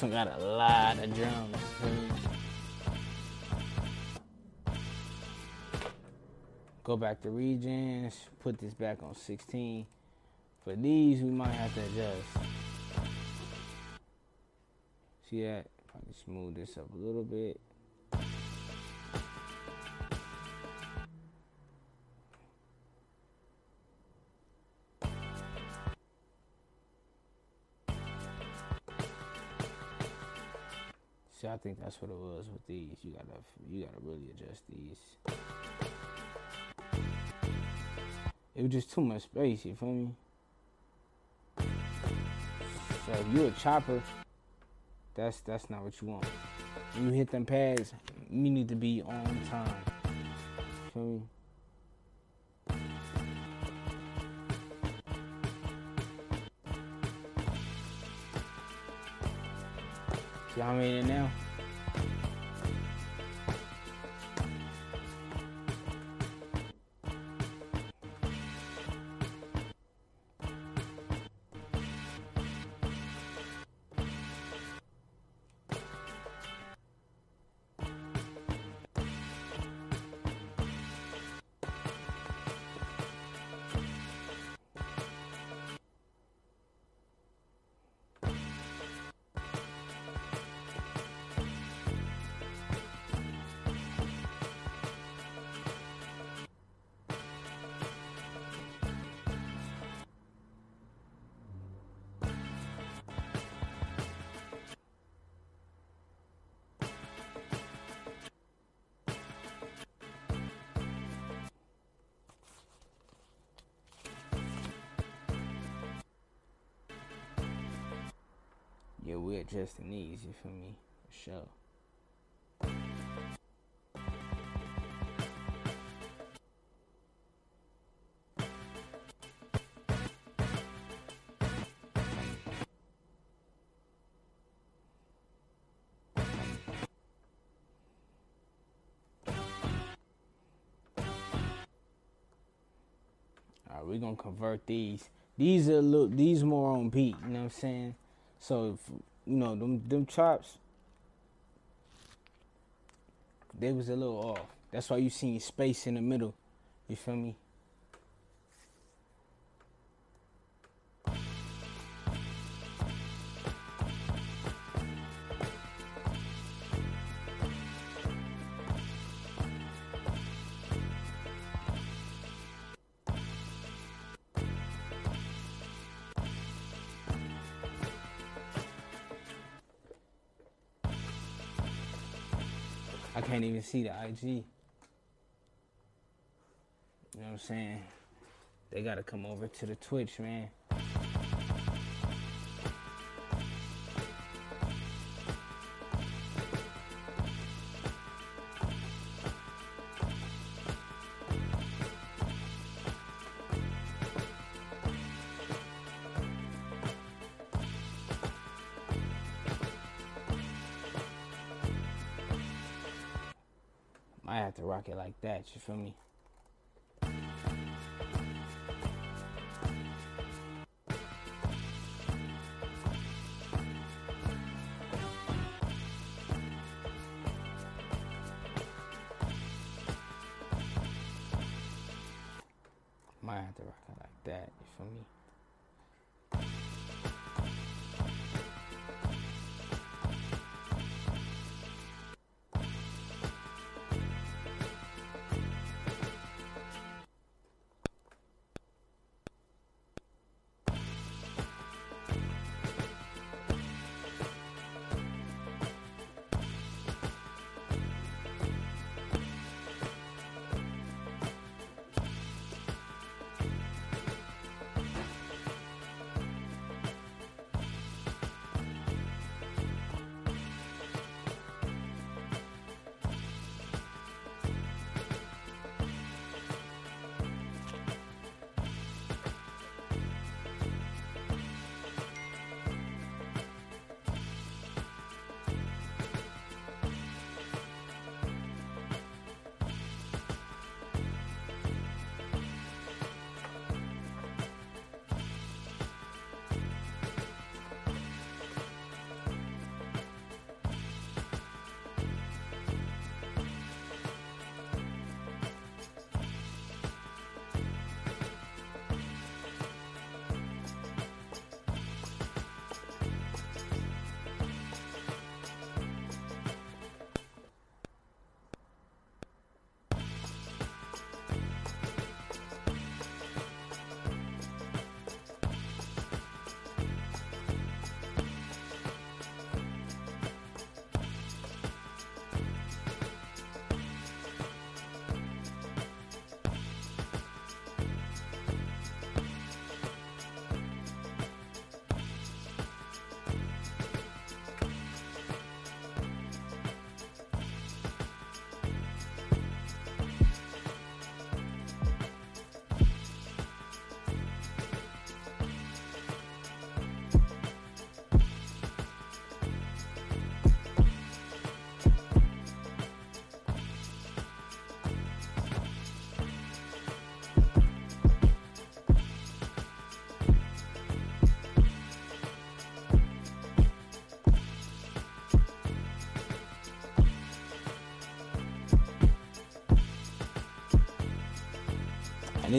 This one got a lot of drums. Go back to regions, put this back on 16. For these, we might have to adjust. See that? Can smooth this up a little bit. See, I think that's what it was with these. You gotta, you gotta really adjust these. It was just too much space. You feel me? So if you're a chopper, that's that's not what you want. When you hit them pads, you need to be on time. You Feel me? I'm in it now? We're adjusting these, you feel me? For sure. Alright, we're gonna convert these. These are look these more on beat, you know what I'm saying? So you know them them chops, they was a little off. That's why you seen space in the middle. You feel me? Can't even see the IG. You know what I'm saying? They gotta come over to the Twitch, man. nights, you feel me? Might have to rock it like that, you feel me?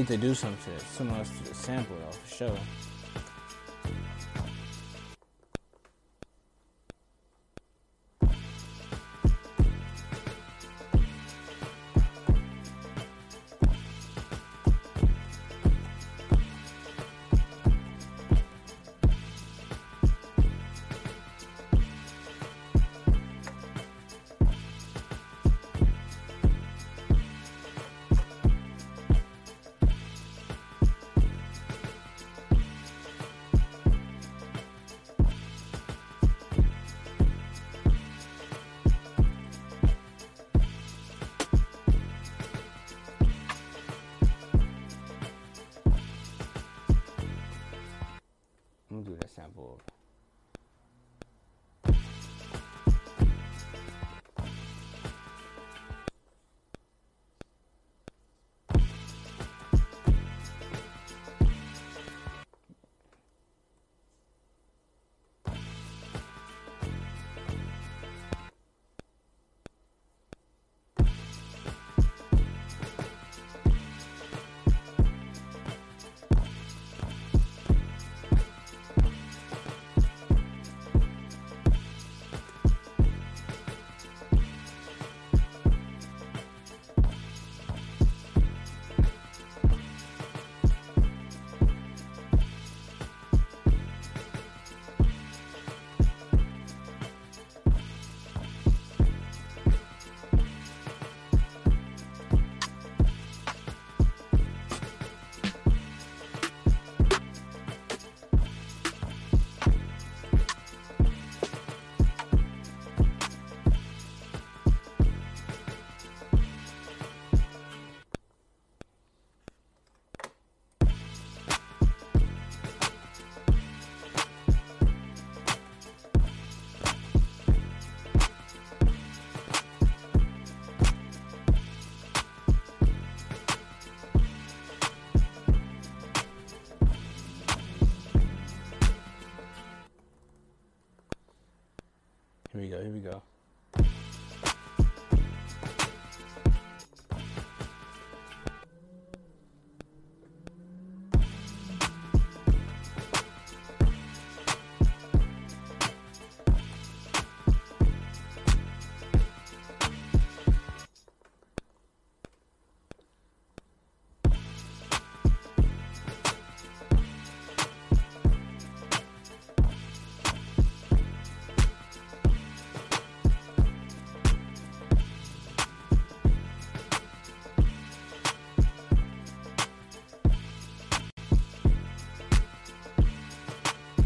Need to do something similar to the sample though, for sure.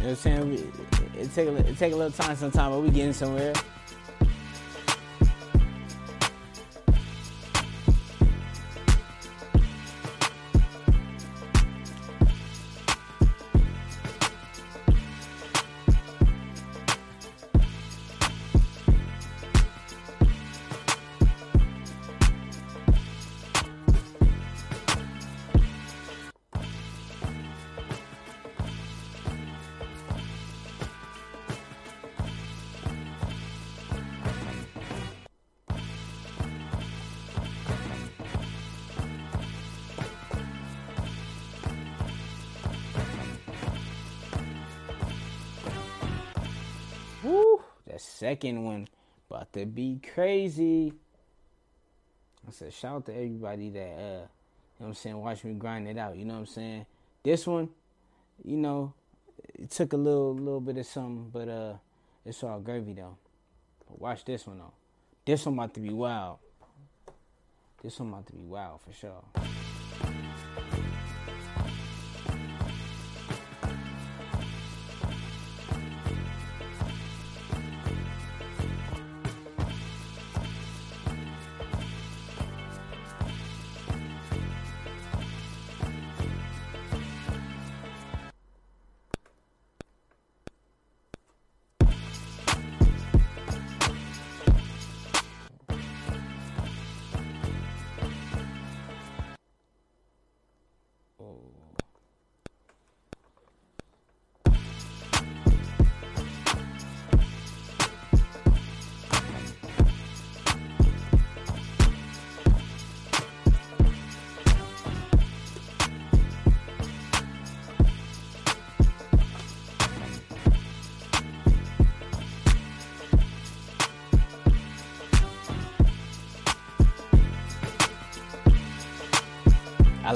What I'm saying? It, it take a, it take a little time sometimes, but we getting somewhere. Second one about to be crazy. I said, shout out to everybody that, uh, you know what I'm saying, watch me grind it out. You know what I'm saying? This one, you know, it took a little little bit of something, but uh, it's all gravy though. But watch this one though. This one about to be wild. This one about to be wild for sure.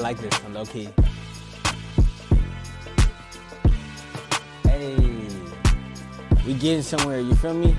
Like this one, low key. Hey, we getting somewhere. You feel me?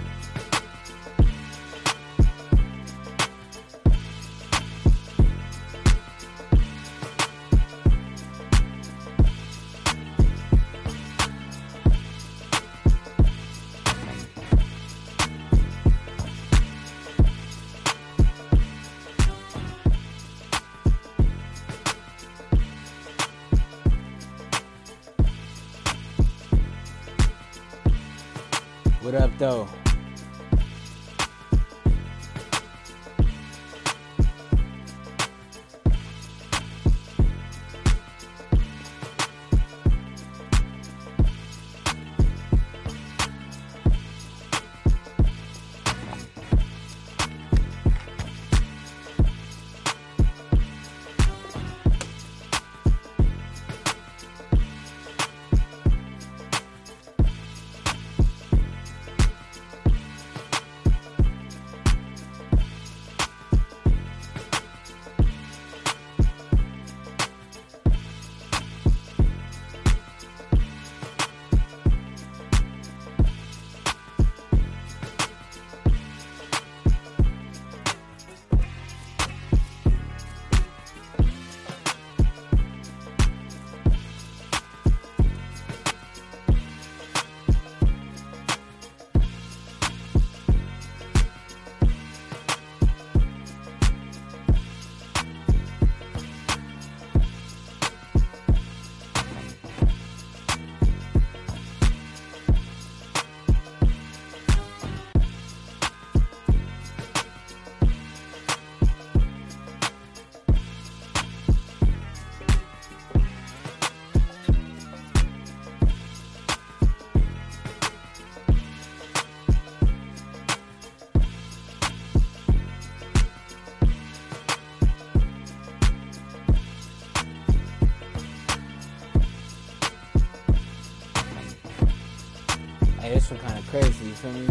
Kind of crazy. You feel me?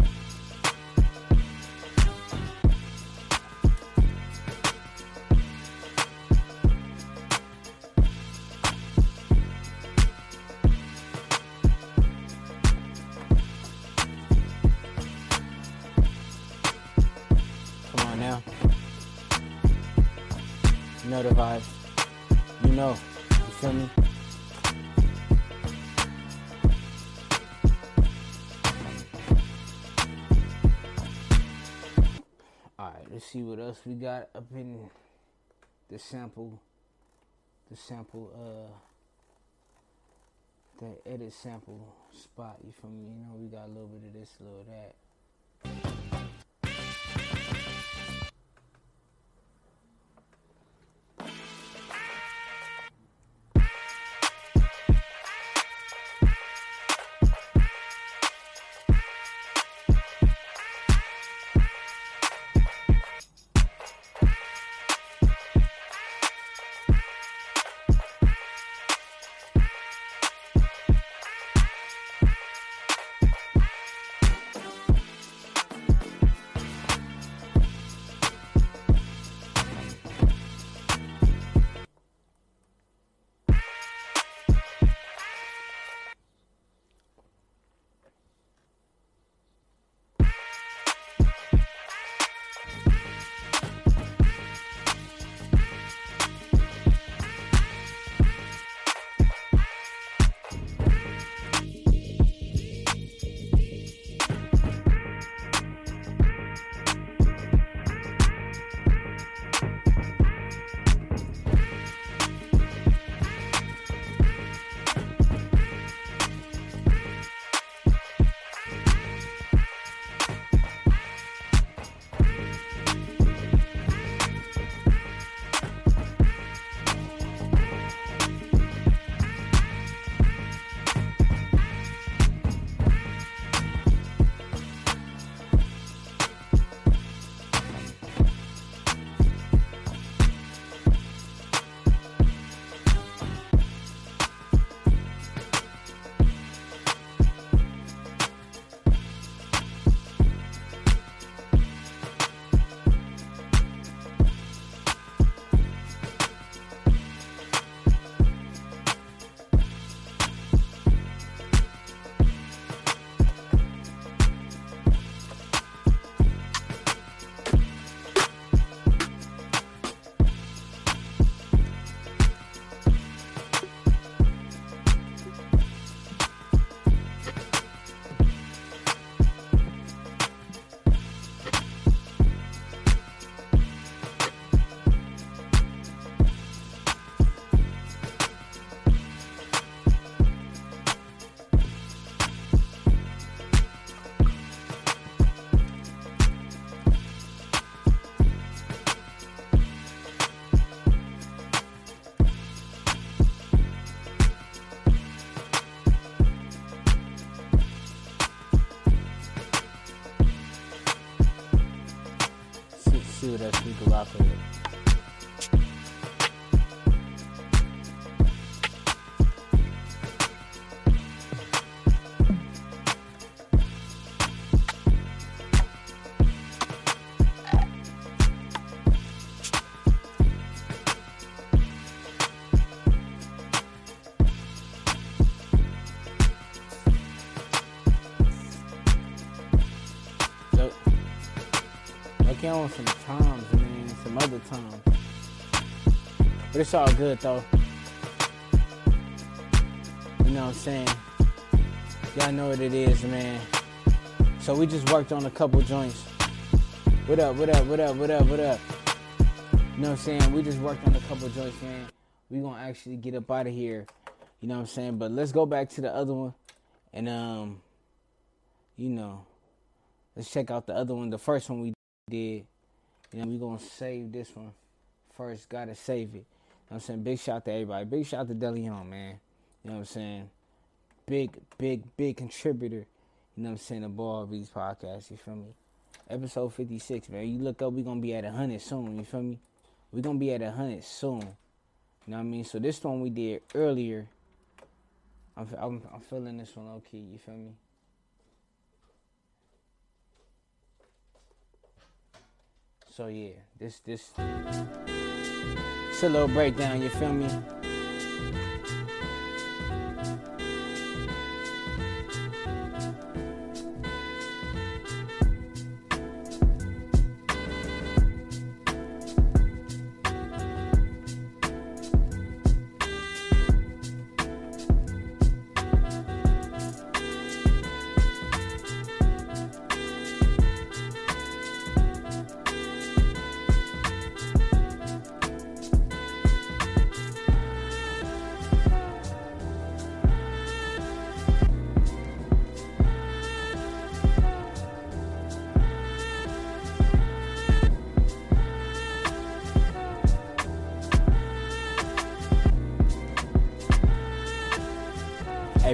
Come on now. You know the vibes. You know. You feel me? Let's see what else we got up in the sample. The sample, uh, that edit sample spot. You feel me? You know, we got a little bit of this, a little of that. Okay, I want some times, man, some other times. But it's all good though. You know what I'm saying? Y'all know what it is, man. So we just worked on a couple joints. What up, what up, what up, what up, what up? You know what I'm saying? We just worked on a couple joints, man. We gonna actually get up out of here. You know what I'm saying? But let's go back to the other one and um you know let's check out the other one. The first one we did. You know, we gonna save this one first. Gotta save it. You know I'm saying? Big shout to everybody. Big shout to DeLeon, man. You know what I'm saying? Big, big, big contributor. You know what I'm saying? To Ball Beats podcast. You feel me? Episode 56, man. You look up, we gonna be at a 100 soon. You feel me? we gonna be at a 100 soon. You know what I mean? So this one we did earlier. I'm, I'm, I'm feeling this one low key. You feel me? So yeah, this this it's a little breakdown. You feel me?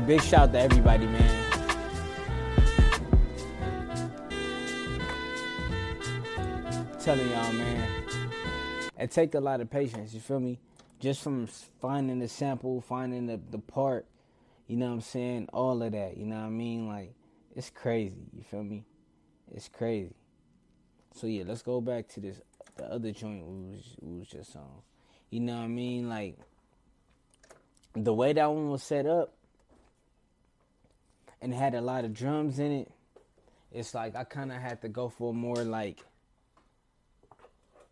Big shout to everybody, man. telling y'all, man, it take a lot of patience. You feel me? Just from finding the sample, finding the the part, you know what I'm saying? All of that, you know what I mean? Like, it's crazy. You feel me? It's crazy. So yeah, let's go back to this the other joint we was, we was just on. You know what I mean? Like the way that one was set up and had a lot of drums in it, it's like I kind of had to go for more like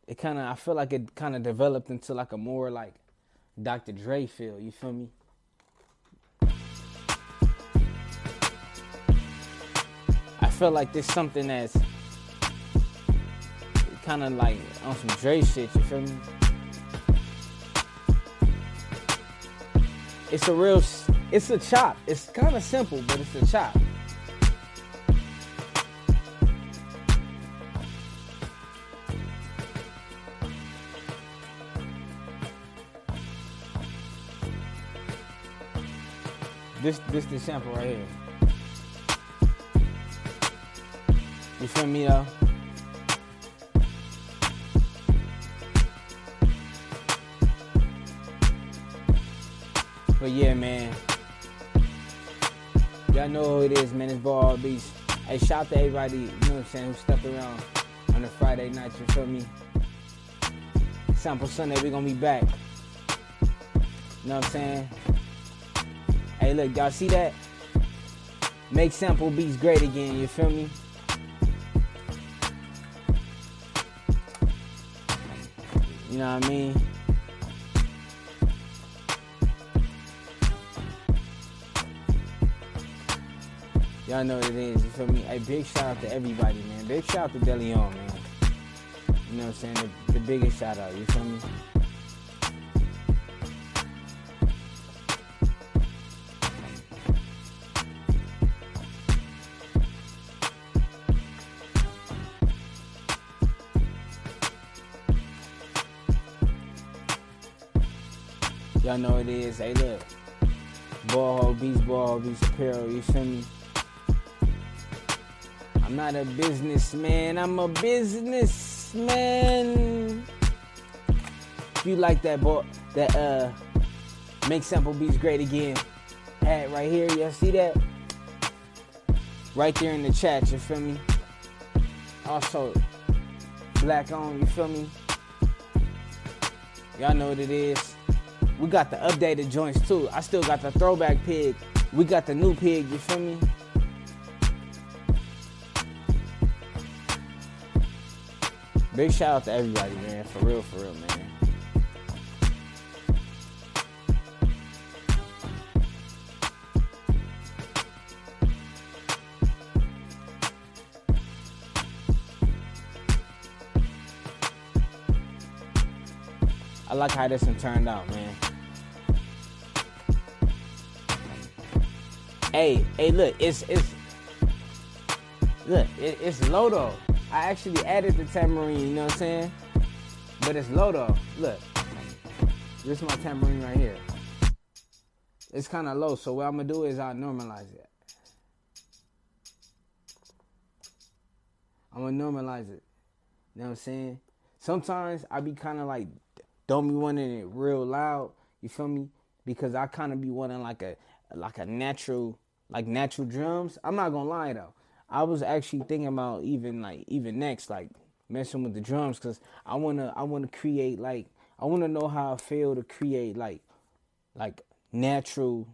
it kind of I feel like it kind of developed into like a more like Dr. Dre feel. You feel me? I feel like there's something that's kind of like on some Dre shit. You feel me? It's a real, it's a chop. It's kind of simple, but it's a chop. This this the sample right here. You feel me though? But yeah, man. Y'all know who it is, man. It's Ball Beast. Hey, shout to everybody, you know what I'm saying, who stuck around on a Friday night, you feel me? Sample Sunday, we gonna be back. You know what I'm saying? Hey, look, y'all see that? Make sample beats great again, you feel me? You know what I mean? Y'all know what it is, you feel me? Hey, big shout out to everybody, man. Big shout out to DeLeon, man. You know what I'm saying? The, the biggest shout out, you feel me? Y'all know it is. Hey, look. Ball Beats, Ball Beats Apparel, you feel me? I'm not a businessman, I'm a businessman. If you like that, boy, that uh, make sample beats great again. Ad right here, y'all see that? Right there in the chat, you feel me? Also, black on, you feel me? Y'all know what it is. We got the updated joints too. I still got the throwback pig. We got the new pig, you feel me? Big shout out to everybody, man. For real, for real, man. I like how this one turned out, man. Hey, hey, look, it's it's look, it, it's low though. I actually added the tambourine, you know what I'm saying? But it's low though. Look, this is my tambourine right here. It's kind of low, so what I'm gonna do is I'll normalize it. I'm gonna normalize it. You know what I'm saying? Sometimes I be kind of like, don't be wanting it real loud. You feel me? Because I kind of be wanting like a like a natural like natural drums. I'm not gonna lie though. I was actually thinking about even like even next like messing with the drums because I wanna I wanna create like I wanna know how I feel to create like like natural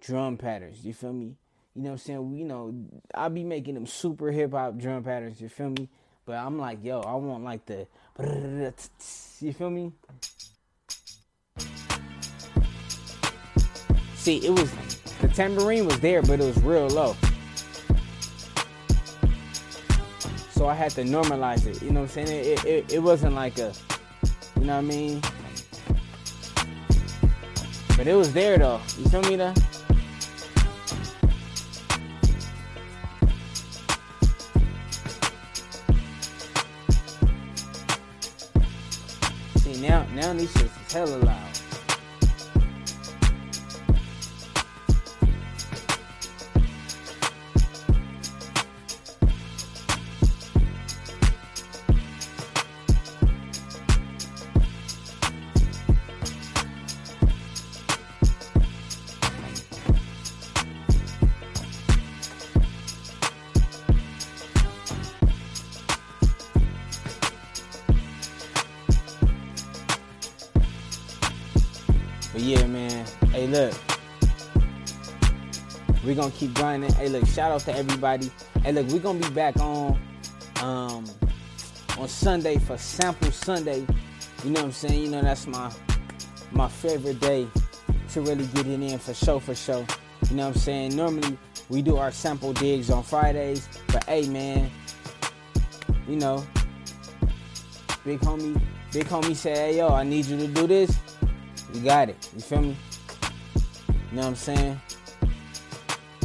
drum patterns. You feel me? You know what I'm saying? You know, I'll be making them super hip hop drum patterns. You feel me? But I'm like, yo, I want like the, you feel me? See, it was the tambourine was there, but it was real low. So I had to normalize it. You know what I'm saying? It, it, it wasn't like a, you know what I mean? But it was there though. You feel me though? See now now these shits is hella loud. Gonna keep grinding. Hey, look, shout out to everybody. Hey, look, we're gonna be back on um on Sunday for Sample Sunday. You know what I'm saying? You know that's my my favorite day to really get it in for show for show. You know what I'm saying? Normally we do our sample digs on Fridays, but hey man, you know, big homie, big homie said, hey yo, I need you to do this. You got it. You feel me? You know what I'm saying?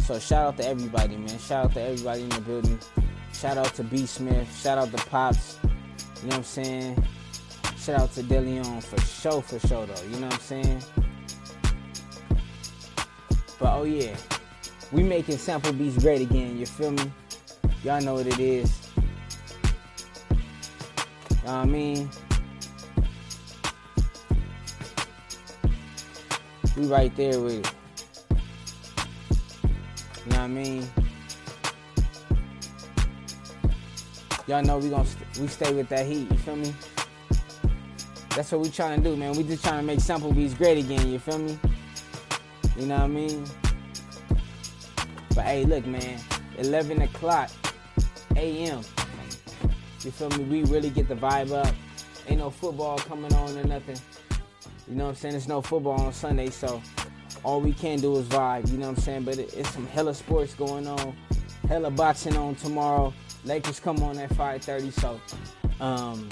So shout out to everybody, man. Shout out to everybody in the building. Shout out to B Smith. Shout out to Pops. You know what I'm saying? Shout out to DeLeon for show for show though. You know what I'm saying? But oh yeah, we making sample beats great again. You feel me? Y'all know what it is. You know what I mean? We right there with it. You know what I mean? Y'all know we gonna st- we stay with that heat. You feel me? That's what we trying to do, man. We just trying to make sample beats great again. You feel me? You know what I mean? But hey, look, man. 11 o'clock a.m. You feel me? We really get the vibe up. Ain't no football coming on or nothing. You know what I'm saying? There's no football on Sunday, so all we can do is vibe. You know what I'm saying? But it, it's some hella sports going on. Hella boxing on tomorrow. Lakers come on at 5:30. So, um,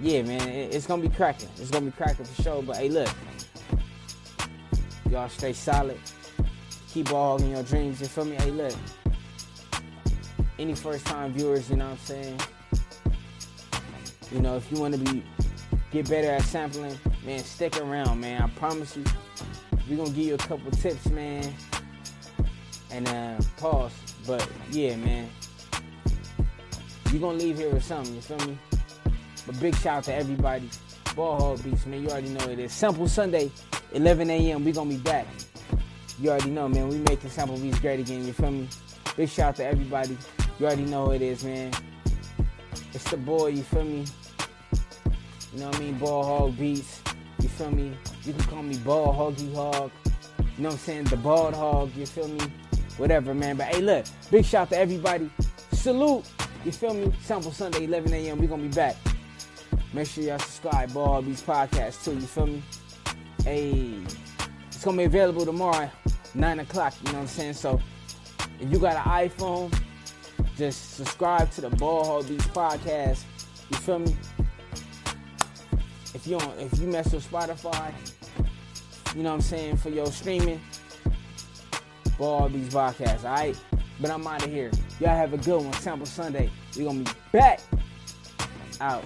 yeah, man, it, it's gonna be cracking. It's gonna be cracking for sure. But hey, look, y'all stay solid. Keep all in your dreams. You feel me? Hey, look. Any first time viewers, you know what I'm saying? You know, if you want to be get better at sampling, man, stick around, man. I promise you, we're gonna give you a couple tips, man. And uh, pause. But yeah, man, you're gonna leave here with something. You feel me? But big shout out to everybody. Ball Hog Beats, man. You already know it is. Sample Sunday, 11 a.m. We gonna be back. You already know, man. We making sample beats great again. You feel me? Big shout out to everybody. You already know it is, man. It's the boy. You feel me? You know what I mean? Ball Hog Beats. Feel me? You can call me Ball Hoggy Hog. You know what I'm saying? The Bald Hog. You feel me? Whatever, man. But hey, look. Big shout out to everybody. Salute. You feel me? Sample Sunday, 11 a.m. We gonna be back. Make sure y'all subscribe. Ball Hog Beats podcast too. You feel me? Hey. It's gonna be available tomorrow, 9 o'clock, you know what I'm saying? So if you got an iPhone, just subscribe to the Ball Hog podcast. You feel me? If you if you mess with Spotify, you know what I'm saying, for your streaming, for all these podcasts, alright? But I'm out of here. Y'all have a good one. Sample Sunday. we gonna be back. Out.